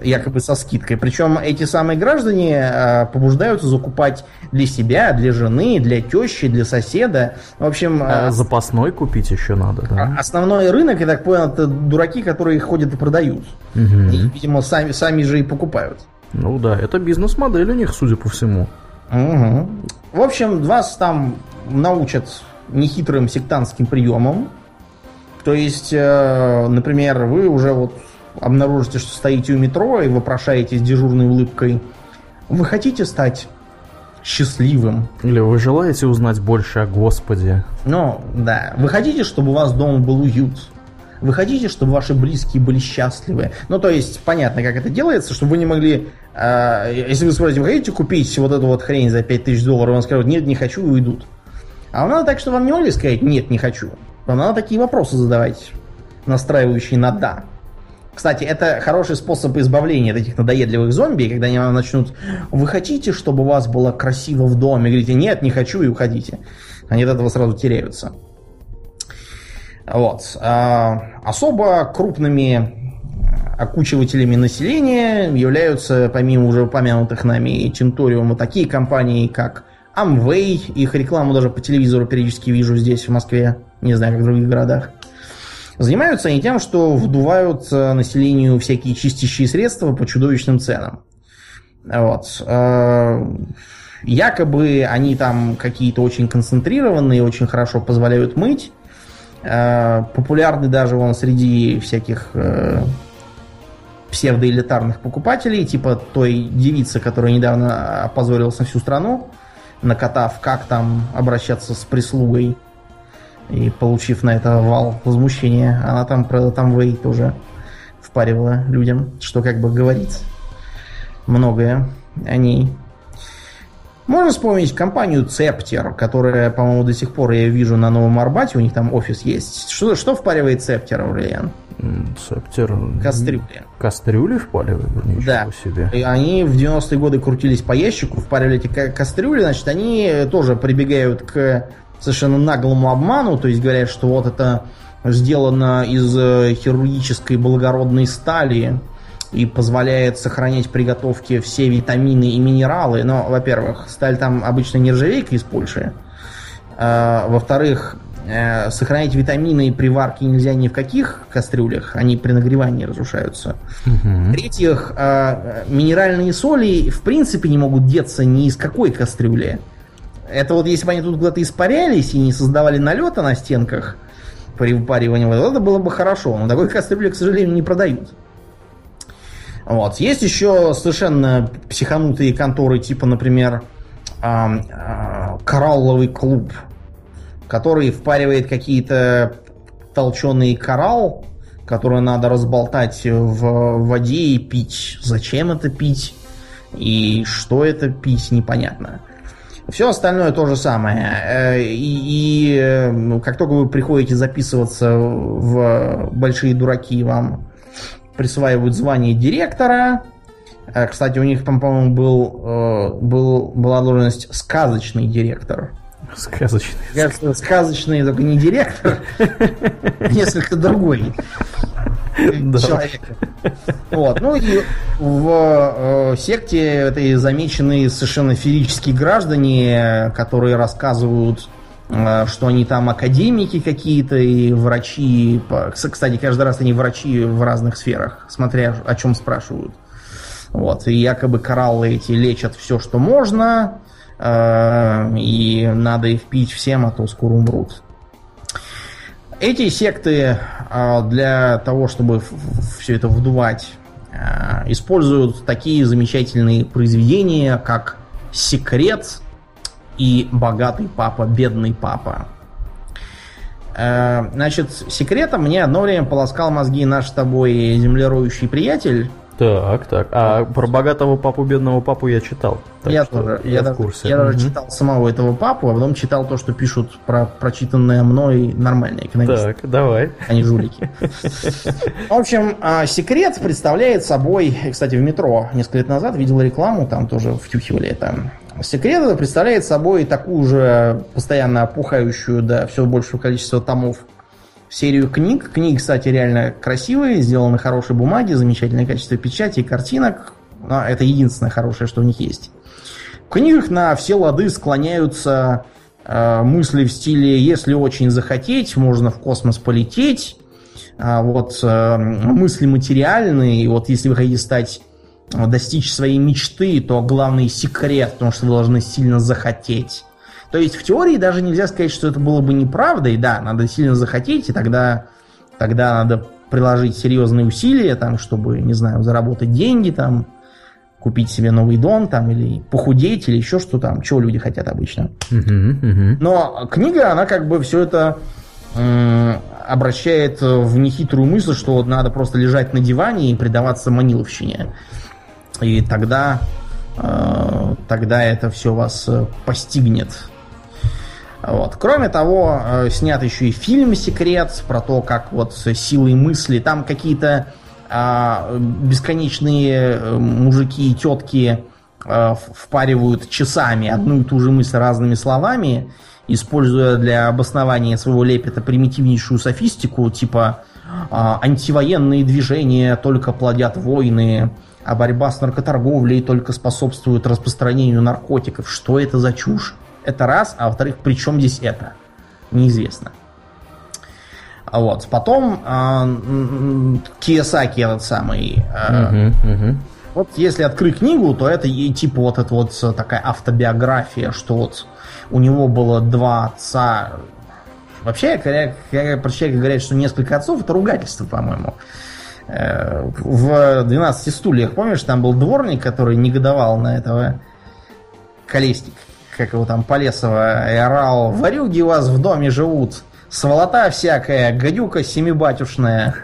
якобы со скидкой. Причем эти самые граждане э, побуждаются закупать для себя, для жены, для тещи, для соседа. В общем... А э, запасной купить еще надо, да? А, основной рынок, я так понял, это дураки, которые ходят и продают. Угу. И, видимо, сами, сами же и покупают. Ну да, это бизнес-модель у них, судя по всему. Угу. В общем, вас там научат нехитрым сектантским приемам. То есть, э, например, вы уже вот обнаружите, что стоите у метро и вопрошаете с дежурной улыбкой, вы хотите стать счастливым? Или вы желаете узнать больше о Господе? Ну, да. Вы хотите, чтобы у вас дома был уют? Вы хотите, чтобы ваши близкие были счастливы? Ну, то есть, понятно, как это делается, чтобы вы не могли... Э, если вы спросите, вы хотите купить вот эту вот хрень за 5000 долларов, он скажет, нет, не хочу, и уйдут. А вам надо так, что вам не могли сказать, нет, не хочу. Вам надо такие вопросы задавать, настраивающие на «да». Кстати, это хороший способ избавления от этих надоедливых зомби, когда они вам начнут «Вы хотите, чтобы у вас было красиво в доме?» Говорите «Нет, не хочу» и уходите. Они от этого сразу теряются. Вот. А, особо крупными окучивателями населения являются, помимо уже упомянутых нами Тинториума, такие компании, как Amway. Их рекламу даже по телевизору периодически вижу здесь, в Москве. Не знаю, как в других городах. Занимаются они тем, что вдувают э, населению всякие чистящие средства по чудовищным ценам. Вот. Э, якобы они там какие-то очень концентрированные, очень хорошо позволяют мыть. Э, популярны даже вон среди всяких псевдоэлитарных покупателей, типа той девицы, которая недавно опозорилась на всю страну, накатав, как там обращаться с прислугой и получив на это вал возмущения, она там про там Вей тоже впаривала людям, что как бы говорит многое о ней. Можно вспомнить компанию Цептер, которая, по-моему, до сих пор я вижу на Новом Арбате, у них там офис есть. Что, что впаривает Цептер, Аурлиан? Цептер... Кастрюли. Кастрюли впаривают? Ничего да. себе. И они в 90-е годы крутились по ящику, впаривали эти кастрюли, значит, они тоже прибегают к совершенно наглому обману, то есть говорят, что вот это сделано из э, хирургической благородной стали и позволяет сохранять при готовке все витамины и минералы. Но, во-первых, сталь там обычно нержавейка из Польши. А, во-вторых, э, сохранять витамины при варке нельзя ни в каких кастрюлях, они при нагревании разрушаются. Угу. В-третьих, э, минеральные соли в принципе не могут деться ни из какой кастрюли. Это вот если бы они тут куда-то испарялись и не создавали налета на стенках при выпаривании, вот это было бы хорошо. Но такой кастрюли, к сожалению, не продают. Вот. Есть еще совершенно психанутые конторы, типа, например, э, коралловый клуб, который впаривает какие-то толченый коралл, который надо разболтать в воде и пить. Зачем это пить? И что это пить, непонятно. Все остальное то же самое. Э, и, и э, ну, как только вы приходите записываться в большие дураки, вам присваивают звание директора. Э, кстати, у них, по-моему, был, был, была должность сказочный директор. Сказочный. Сказочный, только не директор, несколько другой человека. Вот. Ну и в э, секте этой замечены совершенно феерические граждане, которые рассказывают, э, что они там академики какие-то и врачи. Кстати, каждый раз они врачи в разных сферах, смотря о чем спрашивают. Вот. И якобы кораллы эти лечат все, что можно, э, и надо их пить всем, а то скоро умрут. Эти секты а, для того, чтобы все это вдувать, а, используют такие замечательные произведения, как «Секрет» и «Богатый папа, бедный папа». А, значит, секретом мне одно время полоскал мозги наш с тобой землероющий приятель так, так. А про богатого папу, бедного папу я читал. Я тоже. Я, я в курсе. Я даже читал самого этого папу, а потом читал то, что пишут про прочитанное мной нормальные экономисты. Так, давай. Они жулики. В общем, а, секрет представляет собой, кстати, в метро несколько лет назад видел рекламу, там тоже втюхивали это. Секрет представляет собой такую же постоянно опухающую до все большего количества томов серию книг. Книги, кстати, реально красивые, сделаны хорошей бумаги, замечательное качество печати и картинок. Но это единственное хорошее, что в них есть. В книгах на все лады склоняются э, мысли в стиле «если очень захотеть, можно в космос полететь». А вот э, мысли материальные, и вот если вы хотите стать достичь своей мечты, то главный секрет, потому что вы должны сильно захотеть. То есть в теории даже нельзя сказать, что это было бы неправдой. Да, надо сильно захотеть, и тогда, тогда надо приложить серьезные усилия, там, чтобы, не знаю, заработать деньги, там, купить себе новый дом, там, или похудеть, или еще что там, чего люди хотят обычно. Но книга, она как бы все это обращает в нехитрую мысль, что вот надо просто лежать на диване и предаваться маниловщине. И тогда, э, тогда это все вас постигнет. Вот. Кроме того, э, снят еще и фильм «Секрет» про то, как вот силой мысли. Там какие-то э, бесконечные мужики и тетки э, впаривают часами одну и ту же мысль разными словами, используя для обоснования своего лепета примитивнейшую софистику, типа э, антивоенные движения только плодят войны, а борьба с наркоторговлей только способствует распространению наркотиков. Что это за чушь? Это раз. А во-вторых, при чем здесь это? Неизвестно. А вот. Потом э, Киосаки этот самый. Э. Вот если открыть книгу, то это и типа вот это вот такая автобиография, что вот у него было два отца. Вообще, когда, когда про человека говорят, что несколько отцов, это ругательство, по-моему. Э, в 12 стульях, помнишь, там был дворник, который негодовал на этого колесника как его там, Полесова, и орал, варюги у вас в доме живут, сволота всякая, гадюка семибатюшная.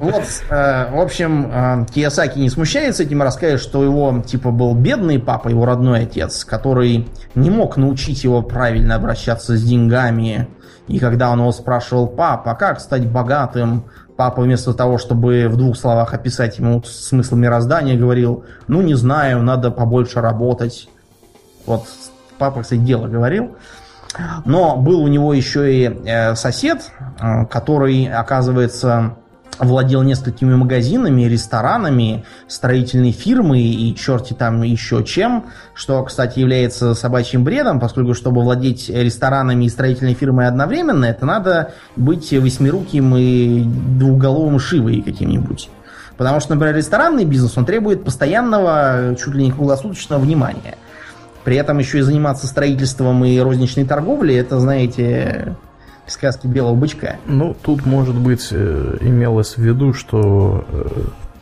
Вот, э, в общем, э, Киясаки не смущается этим, расскажет, что его, типа, был бедный папа, его родной отец, который не мог научить его правильно обращаться с деньгами. И когда он его спрашивал, папа, как стать богатым, папа вместо того, чтобы в двух словах описать ему смысл мироздания, говорил, ну, не знаю, надо побольше работать. Вот папа, кстати, дело говорил. Но был у него еще и э, сосед, э, который, оказывается, владел несколькими магазинами, ресторанами, строительной фирмой и черти там еще чем, что, кстати, является собачьим бредом, поскольку, чтобы владеть ресторанами и строительной фирмой одновременно, это надо быть восьмируким и двухголовым шивой каким-нибудь. Потому что, например, ресторанный бизнес, он требует постоянного, чуть ли не круглосуточного внимания – при этом еще и заниматься строительством и розничной торговлей, это, знаете, сказки белого бычка. Ну, тут, может быть, э, имелось в виду, что э,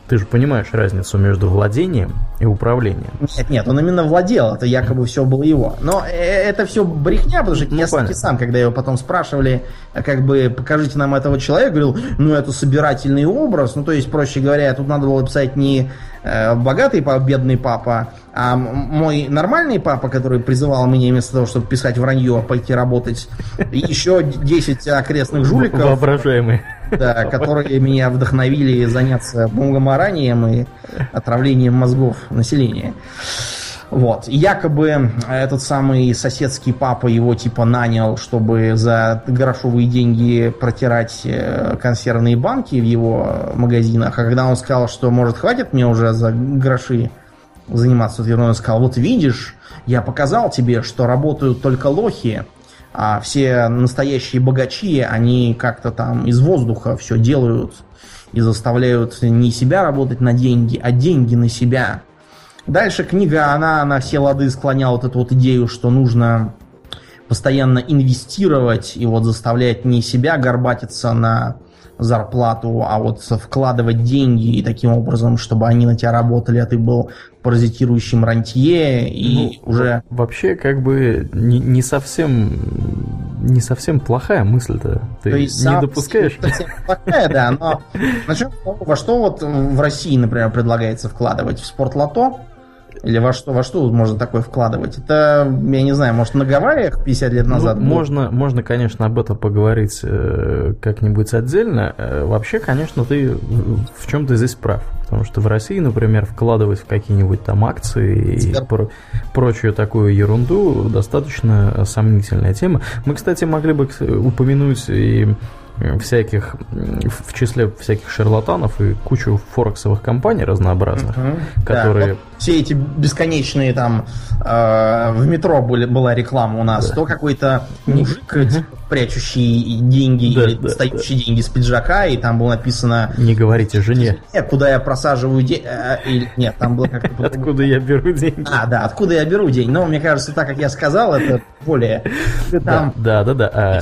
ты же понимаешь разницу между владением и управлением. Нет, нет, он именно владел, это якобы все было его. Но э, это все брехня, потому что ну, я понятно. сам, когда его потом спрашивали, как бы покажите нам этого человека, говорил, ну это собирательный образ, ну то есть, проще говоря, тут надо было писать не э, богатый папа, бедный папа, а мой нормальный папа, который призывал меня вместо того, чтобы писать вранье, пойти работать, еще 10 окрестных жуликов. Воображаемые. Да, которые меня вдохновили заняться бомгоморанием и отравлением мозгов населения. Вот. И якобы этот самый соседский папа его типа нанял, чтобы за грошовые деньги протирать э, консервные банки в его магазинах. А когда он сказал, что может хватит мне уже за гроши заниматься он сказал, вот видишь, я показал тебе, что работают только лохи, а все настоящие богачи, они как-то там из воздуха все делают и заставляют не себя работать на деньги, а деньги на себя. Дальше книга, она на все лады склоняла вот эту вот идею, что нужно постоянно инвестировать и вот заставлять не себя горбатиться на зарплату, а вот вкладывать деньги и таким образом, чтобы они на тебя работали, а ты был паразитирующим рантье и ну, уже... Вообще, как бы не, не совсем не совсем плохая мысль-то. Ты То есть, не допускаешь? Не совсем плохая, да, но начнем во что вот в России, например, предлагается вкладывать? В спортлото? Или во что, во что можно такое вкладывать? Это, я не знаю, может на Гавайях 50 лет ну, назад? Ну, можно, можно, конечно, об этом поговорить э, как-нибудь отдельно. Э, вообще, конечно, ты в чем-то здесь прав. Потому что в России, например, вкладывать в какие-нибудь там акции и про- прочую такую ерунду достаточно сомнительная тема. Мы, кстати, могли бы упомянуть и всяких, в числе всяких шарлатанов и кучу форексовых компаний разнообразных, угу. которые... Да, все эти бесконечные там э, в метро были, была реклама у нас, да. то какой-то мужик, угу. прячущий деньги да, или да, достающий да. деньги с пиджака, и там было написано... Не говорите жене. Нет, куда я просаживаю деньги... Э, нет, там было как-то... Откуда я беру деньги. А, да, откуда я беру деньги. Но мне кажется, так как я сказал, это более... Да, да, да. да. А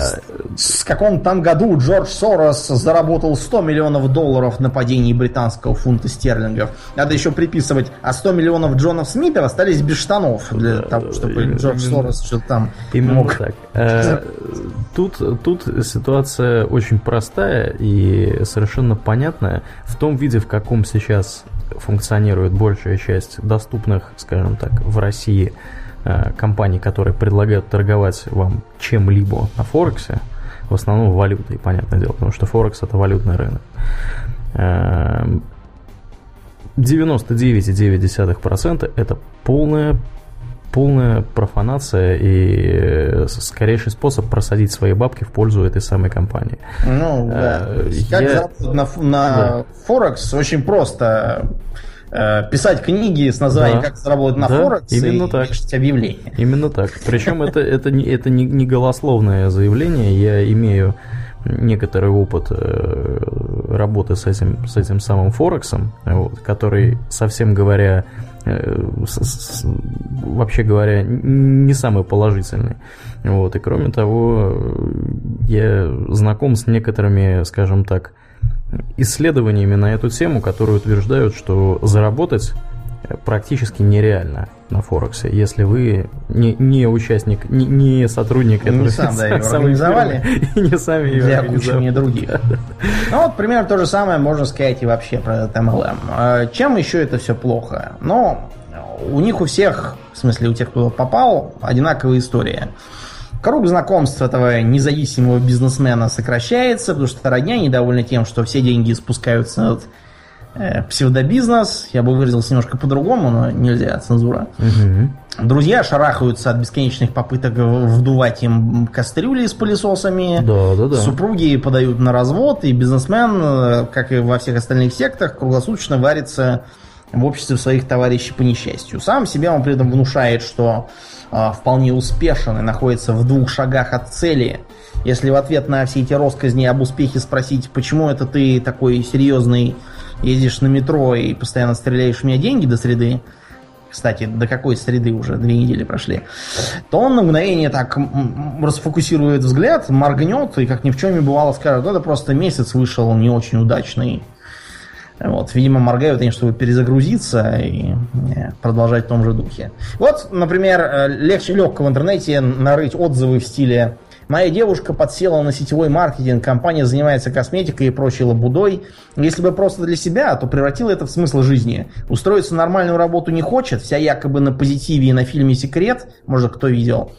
с каком там году Джордж Сорос заработал 100 миллионов долларов на падении британского фунта стерлингов. Надо еще приписывать, а 100 миллионов миллионов Джонов Смитов остались без штанов для того, чтобы Джордж Сорос что-то там Именно мог. так. Э, тут, тут ситуация очень простая и совершенно понятная. В том виде, в каком сейчас функционирует большая часть доступных, скажем так, в России э, компаний, которые предлагают торговать вам чем-либо на Форексе, в основном валютой, понятное дело, потому что Форекс это валютный рынок. 99,9% это полная полная профанация и э, скорейший способ просадить свои бабки в пользу этой самой компании. Ну, да. Э, как я... заработать на, на да. Форекс очень просто э, писать книги с названием да. «Как заработать на да, Форекс» именно и так. пишите объявления. Именно так. Причем это, это, не, это не, не голословное заявление. Я имею некоторый опыт работы с этим, с этим самым Форексом, вот, который, совсем говоря, Э, вообще говоря, не самый положительный. Вот, и кроме того, я знаком с некоторыми, скажем так, исследованиями на эту тему, которые утверждают, что заработать практически нереально на Форексе, если вы не, не участник, не, не сотрудник этого не сам, да, его организовали, и не сами ее для кучи других. Ну вот примерно то же самое можно сказать и вообще про этот MLM. А чем еще это все плохо? Ну, у них у всех, в смысле у тех, кто попал, одинаковая история. Круг знакомств этого независимого бизнесмена сокращается, потому что родня недовольны тем, что все деньги спускаются от псевдобизнес. Я бы выразился немножко по-другому, но нельзя, цензура. Угу. Друзья шарахаются от бесконечных попыток вдувать им кастрюли с пылесосами. Да, да, да. Супруги подают на развод, и бизнесмен, э, как и во всех остальных сектах, круглосуточно варится в обществе своих товарищей по несчастью. Сам себе он при этом внушает, что э, вполне успешен и находится в двух шагах от цели. Если в ответ на все эти росказни об успехе спросить, почему это ты такой серьезный ездишь на метро и постоянно стреляешь в меня деньги до среды, кстати, до какой среды уже две недели прошли, то он на мгновение так расфокусирует взгляд, моргнет и как ни в чем не бывало скажет, это просто месяц вышел не очень удачный. Вот, видимо, моргают они, чтобы перезагрузиться и э, продолжать в том же духе. Вот, например, э, легче легко в интернете нарыть отзывы в стиле Моя девушка подсела на сетевой маркетинг, компания занимается косметикой и прочей лабудой. Если бы просто для себя, то превратила это в смысл жизни. Устроиться на нормальную работу не хочет, вся якобы на позитиве и на фильме «Секрет», может, кто видел.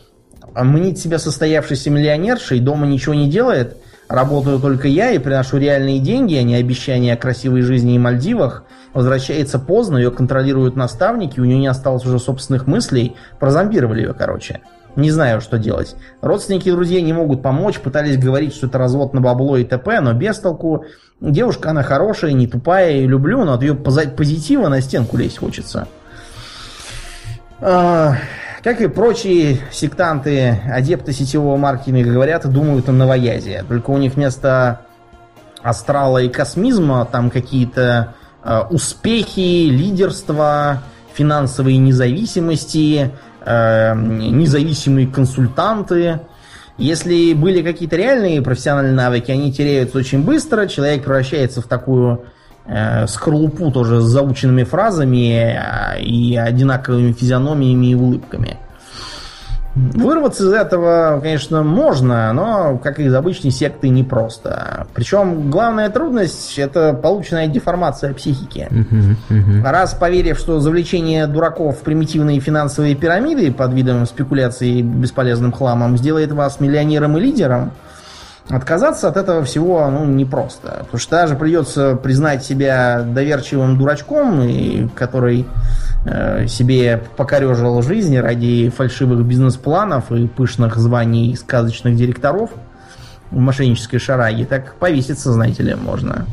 А мнит себя состоявшейся миллионершей, дома ничего не делает, работаю только я и приношу реальные деньги, а не обещания о красивой жизни и Мальдивах. Возвращается поздно, ее контролируют наставники, у нее не осталось уже собственных мыслей, прозомбировали ее, короче. Не знаю, что делать. Родственники и друзья не могут помочь, пытались говорить, что это развод на бабло и т.п., но без толку. Девушка, она хорошая, не тупая, и люблю, но от ее позитива на стенку лезть хочется. А, как и прочие сектанты, адепты сетевого маркетинга говорят и думают о новоязе. Только у них вместо астрала и космизма там какие-то э, успехи, лидерство, финансовые независимости, независимые консультанты. Если были какие-то реальные профессиональные навыки, они теряются очень быстро, человек превращается в такую э, скорлупу тоже с заученными фразами э, и одинаковыми физиономиями и улыбками. Вырваться из этого, конечно, можно, но, как и из обычной секты, непросто. Причем главная трудность – это полученная деформация психики. Раз поверив, что завлечение дураков в примитивные финансовые пирамиды под видом спекуляции бесполезным хламом сделает вас миллионером и лидером, отказаться от этого всего ну, непросто. Потому что даже придется признать себя доверчивым дурачком, и, который Э, себе покорежил жизнь ради фальшивых бизнес-планов и пышных званий сказочных директоров в мошеннической шараге, так повеситься, знаете ли, можно.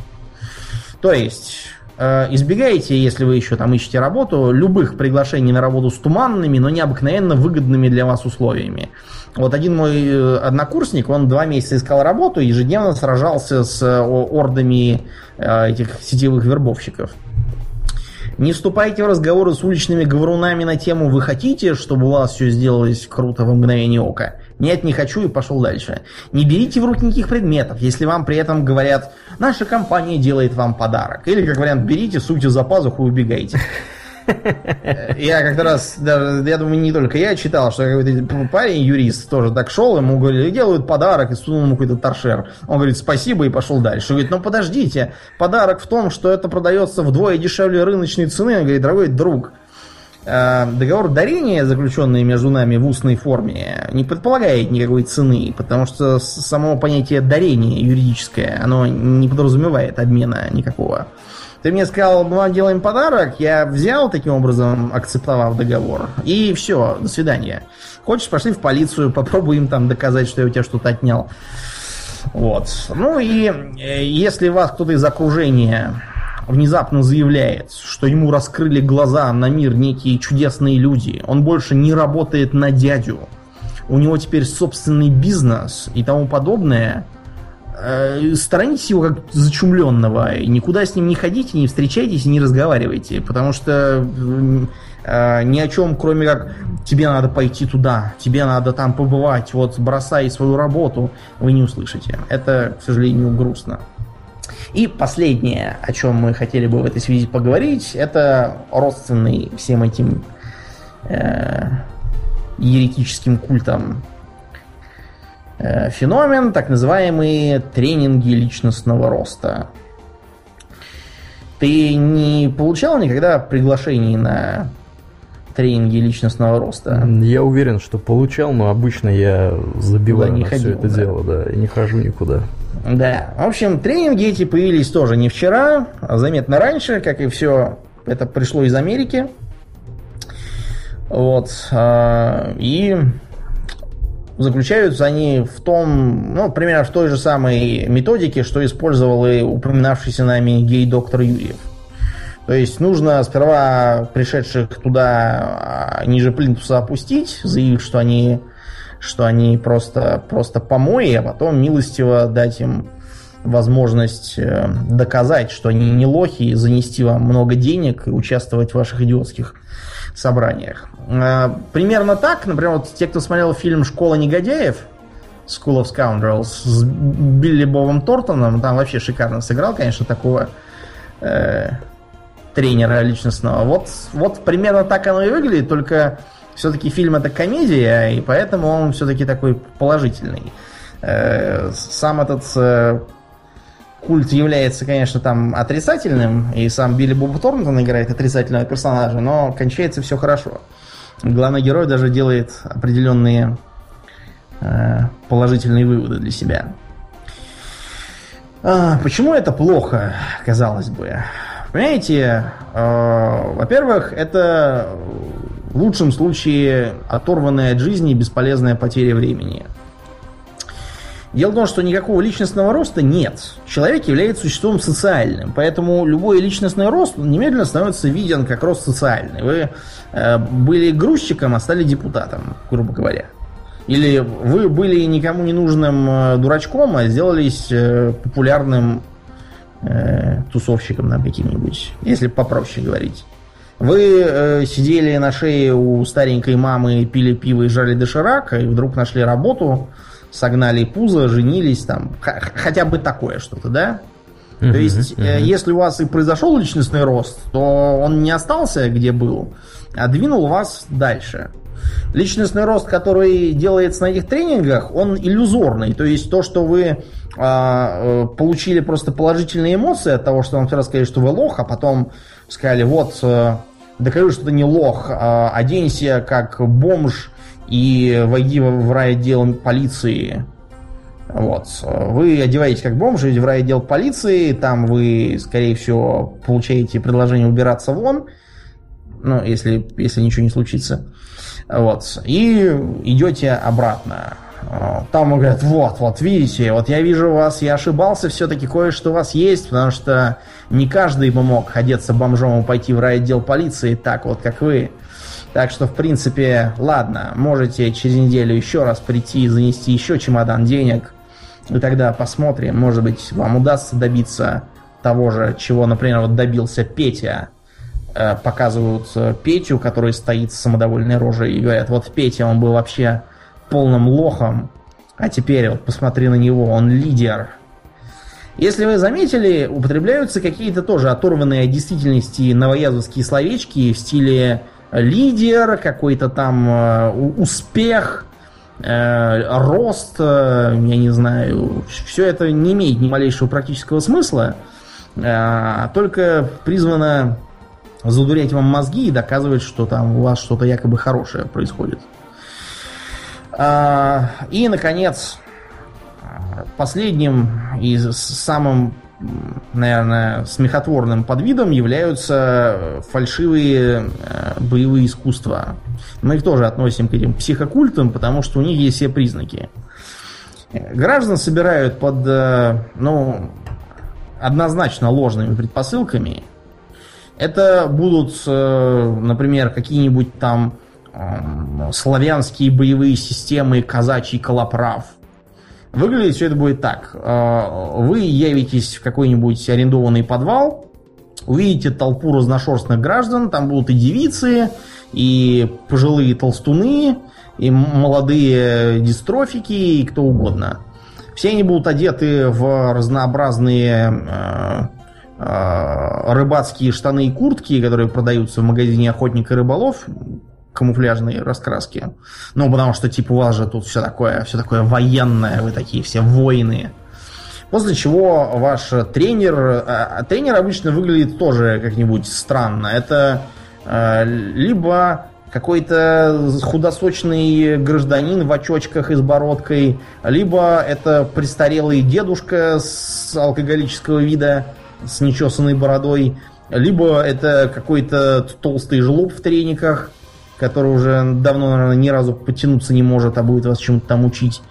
То есть, э, избегайте, если вы еще там ищете работу, любых приглашений на работу с туманными, но необыкновенно выгодными для вас условиями. Вот один мой э, однокурсник, он два месяца искал работу, ежедневно сражался с ордами этих сетевых вербовщиков. Не вступайте в разговоры с уличными говорунами на тему «Вы хотите, чтобы у вас все сделалось круто в мгновение ока?» Нет, не хочу и пошел дальше. Не берите в руки никаких предметов, если вам при этом говорят «Наша компания делает вам подарок». Или, как вариант, берите, суйте за пазуху и убегайте. Я как-то раз, даже, я думаю, не только я читал, что какой-то парень, юрист, тоже так шел, ему говорили, делают подарок, и сунул ему какой-то торшер. Он говорит, спасибо, и пошел дальше. Говорит, ну подождите, подарок в том, что это продается вдвое дешевле рыночной цены. Он говорит, дорогой друг, э, договор дарения, заключенный между нами в устной форме, не предполагает никакой цены, потому что само понятие дарения юридическое, оно не подразумевает обмена никакого. Ты мне сказал, мы вам делаем подарок, я взял таким образом, акцептовав договор, и все, до свидания. Хочешь, пошли в полицию, попробуем там доказать, что я у тебя что-то отнял. Вот. Ну и э, если вас кто-то из окружения внезапно заявляет, что ему раскрыли глаза на мир некие чудесные люди, он больше не работает на дядю, у него теперь собственный бизнес и тому подобное, сторонитесь его как зачумленного, никуда с ним не ходите, не встречайтесь и не разговаривайте, потому что э, ни о чем, кроме как тебе надо пойти туда, тебе надо там побывать, вот бросай свою работу, вы не услышите. Это, к сожалению, грустно. И последнее, о чем мы хотели бы в этой связи поговорить, это родственный всем этим э, еретическим культам Э, феномен, так называемые тренинги личностного роста. Ты не получал никогда приглашений на тренинги личностного роста? Я уверен, что получал, но обычно я забиваю не на ходил, все это да. дело, да, и не хожу никуда. Да, в общем, тренинги эти появились тоже не вчера, а заметно раньше, как и все это пришло из Америки. Вот. А, и заключаются они в том, ну, примерно в той же самой методике, что использовал и упоминавшийся нами гей-доктор Юрьев. То есть нужно сперва пришедших туда а, ниже плинтуса опустить, заявив, что они, что они просто, просто помои, а потом милостиво дать им возможность э, доказать, что они не лохи, занести вам много денег и участвовать в ваших идиотских собраниях. Э, примерно так, например, вот те, кто смотрел фильм «Школа негодяев», School of Scoundrels с Билли Бовом Тортоном, там вообще шикарно сыграл, конечно, такого э, тренера личностного. Вот, вот примерно так оно и выглядит, только все-таки фильм это комедия, и поэтому он все-таки такой положительный. Э, сам этот э, культ является, конечно, там отрицательным, и сам Билли Боб Торнтон играет отрицательного персонажа, но кончается все хорошо. Главный герой даже делает определенные э, положительные выводы для себя. А, почему это плохо, казалось бы? Понимаете, э, во-первых, это в лучшем случае оторванная от жизни бесполезная потеря времени. Дело в том, что никакого личностного роста нет. Человек является существом социальным, поэтому любой личностный рост немедленно становится виден как рост социальный. Вы э, были грузчиком, а стали депутатом, грубо говоря. Или вы были никому не нужным э, дурачком, а сделались э, популярным э, тусовщиком там каким-нибудь, если попроще говорить. Вы э, сидели на шее у старенькой мамы, пили пиво и жали доширак, и вдруг нашли работу, согнали пузо, женились, там, хотя бы такое что-то, да? Uh-huh, то есть, uh-huh. если у вас и произошел личностный рост, то он не остался, где был, а двинул вас дальше. Личностный рост, который делается на этих тренингах, он иллюзорный. То есть то, что вы а, э, получили просто положительные эмоции от того, что вам вчера сказали, что вы лох, а потом сказали, вот, э, докажи, что ты не лох, а, оденься как бомж и войди в райотдел полиции. Вот. Вы одеваетесь как бомж, идете в райотдел полиции, там вы, скорее всего, получаете предложение убираться вон, ну, если, если ничего не случится. Вот. И идете обратно. Там говорят, вот, вот, видите, вот я вижу вас, я ошибался, все-таки кое-что у вас есть, потому что не каждый бы мог одеться бомжом и пойти в райотдел полиции так вот, как вы. Так что, в принципе, ладно, можете через неделю еще раз прийти и занести еще чемодан денег. И тогда посмотрим, может быть, вам удастся добиться того же, чего, например, вот добился Петя. Э, показывают э, Петю, который стоит с самодовольной рожей, и говорят, вот Петя, он был вообще полным лохом, а теперь вот посмотри на него, он лидер. Если вы заметили, употребляются какие-то тоже оторванные от действительности новоязовские словечки в стиле лидер, какой-то там э, успех, э, рост, э, я не знаю. Все это не имеет ни малейшего практического смысла, только призвано задурять вам мозги и доказывать, что там у вас что-то якобы хорошее происходит. А, и, наконец, Последним и самым, наверное, смехотворным подвидом являются фальшивые э, боевые искусства. Мы их тоже относим к этим психокультам, потому что у них есть все признаки. Граждан собирают под, э, ну, однозначно ложными предпосылками. Это будут, э, например, какие-нибудь там славянские боевые системы казачий колоправ – Выглядеть все это будет так. А, вы явитесь в какой-нибудь арендованный подвал, увидите толпу разношерстных граждан, там будут и девицы, и пожилые толстуны, и молодые дистрофики, и кто угодно. Все они будут одеты в разнообразные э, э, рыбацкие штаны и куртки, которые продаются в магазине охотник и рыболов камуфляжные раскраски. Ну, потому что, типа, у вас же тут все такое, все такое военное, вы такие все воины. После чего ваш тренер... А тренер обычно выглядит тоже как-нибудь странно. Это э, либо какой-то худосочный гражданин в очочках и с бородкой, либо это престарелый дедушка с алкоголического вида, с нечесанной бородой, либо это какой-то толстый жлоб в трениках – который уже давно, наверное, ни разу потянуться не может, а будет вас чему-то там учить.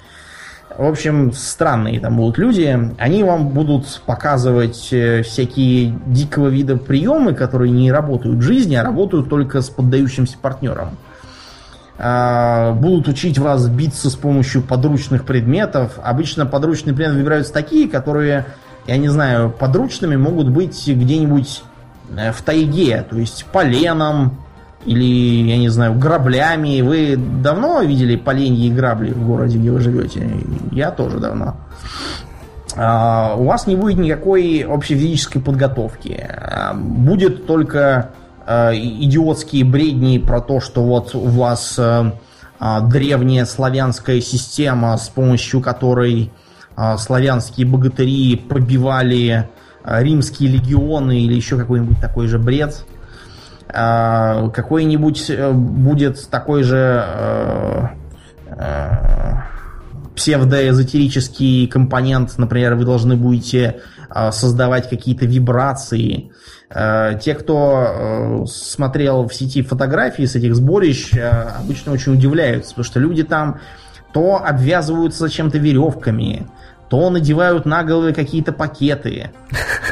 В общем, странные там будут люди. Они вам будут показывать э, всякие дикого вида приемы, которые не работают в жизни, а работают только с поддающимся партнером. А, будут учить вас биться с помощью подручных предметов. Обычно подручные предметы выбираются такие, которые, я не знаю, подручными могут быть где-нибудь э, в тайге, то есть поленом, или, я не знаю, граблями. Вы давно видели поленья и грабли в городе, где вы живете? Я тоже давно. А, у вас не будет никакой общефизической подготовки. А, будет только а, идиотские бредни про то, что вот у вас древняя славянская система, с помощью которой славянские богатыри побивали римские легионы или еще какой-нибудь такой же бред. А, какой-нибудь э, будет такой же э, э, псевдоэзотерический компонент, например, вы должны будете создавать какие-то вибрации. Те, кто смотрел в сети фотографии с этих сборищ, обычно очень удивляются, потому что люди там то обвязываются чем-то веревками, то надевают на головы какие-то пакеты,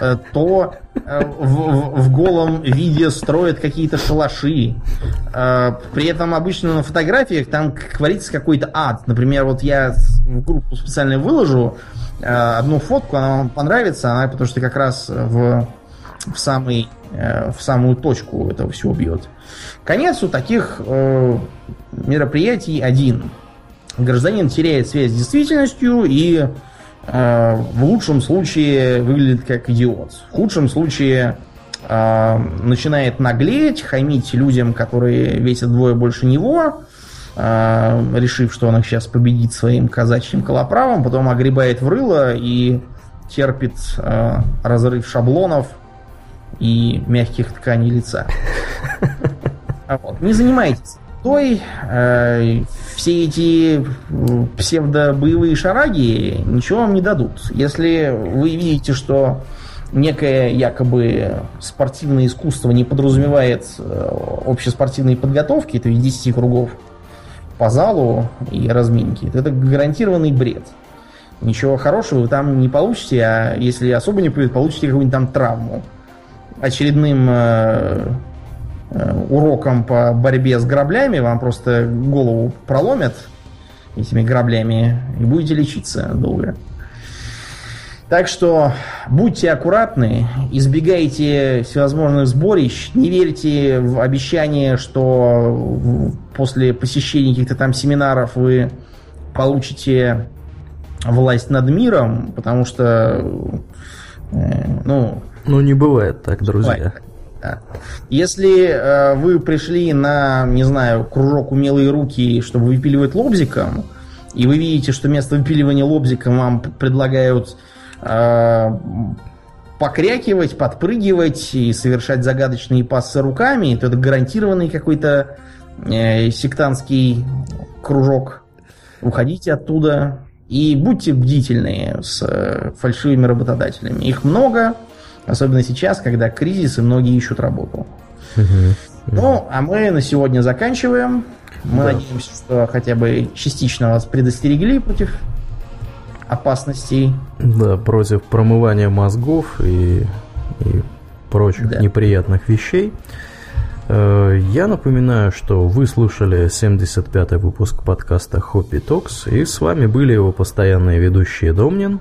э, то э, в, в голом виде строят какие-то шалаши. Э, при этом обычно на фотографиях там творится какой-то ад. Например, вот я в группу специально выложу одну фотку, она вам понравится, она потому что как раз в, в, самый, в самую точку этого всего бьет. Конец у таких мероприятий один. Гражданин теряет связь с действительностью и в лучшем случае выглядит как идиот. В худшем случае э, начинает наглеть, хамить людям, которые весят двое больше него, э, решив, что он их сейчас победит своим казачьим колоправом, потом огребает в рыло и терпит разрыв шаблонов и мягких тканей лица. Вот. Не занимайтесь той э, все эти псевдобоевые шараги ничего вам не дадут. Если вы видите, что некое якобы спортивное искусство не подразумевает э, общеспортивной подготовки, то есть 10 кругов по залу и разминки, то это гарантированный бред. Ничего хорошего вы там не получите, а если особо не повезет, получите какую-нибудь там травму. Очередным Э, уроком по борьбе с граблями, вам просто голову проломят этими граблями и будете лечиться долго. Так что будьте аккуратны, избегайте всевозможных сборищ, не верьте в обещание, что после посещения каких-то там семинаров вы получите власть над миром, потому что, э, ну... Ну, не бывает так, друзья. Бывает. Если э, вы пришли на, не знаю, кружок умелые руки, чтобы выпиливать лобзиком, и вы видите, что вместо выпиливания лобзиком вам предлагают э, покрякивать, подпрыгивать и совершать загадочные пассы руками, то это гарантированный какой-то э, сектантский кружок. Уходите оттуда и будьте бдительны с э, фальшивыми работодателями. Их много, особенно сейчас, когда кризис и многие ищут работу. Ну, а мы на сегодня заканчиваем. Мы да. надеемся, что хотя бы частично вас предостерегли против опасностей. Да, против промывания мозгов и, и прочих да. неприятных вещей. Э, я напоминаю, что вы слушали 75-й выпуск подкаста Hobby Talks, и с вами были его постоянные ведущие Домнин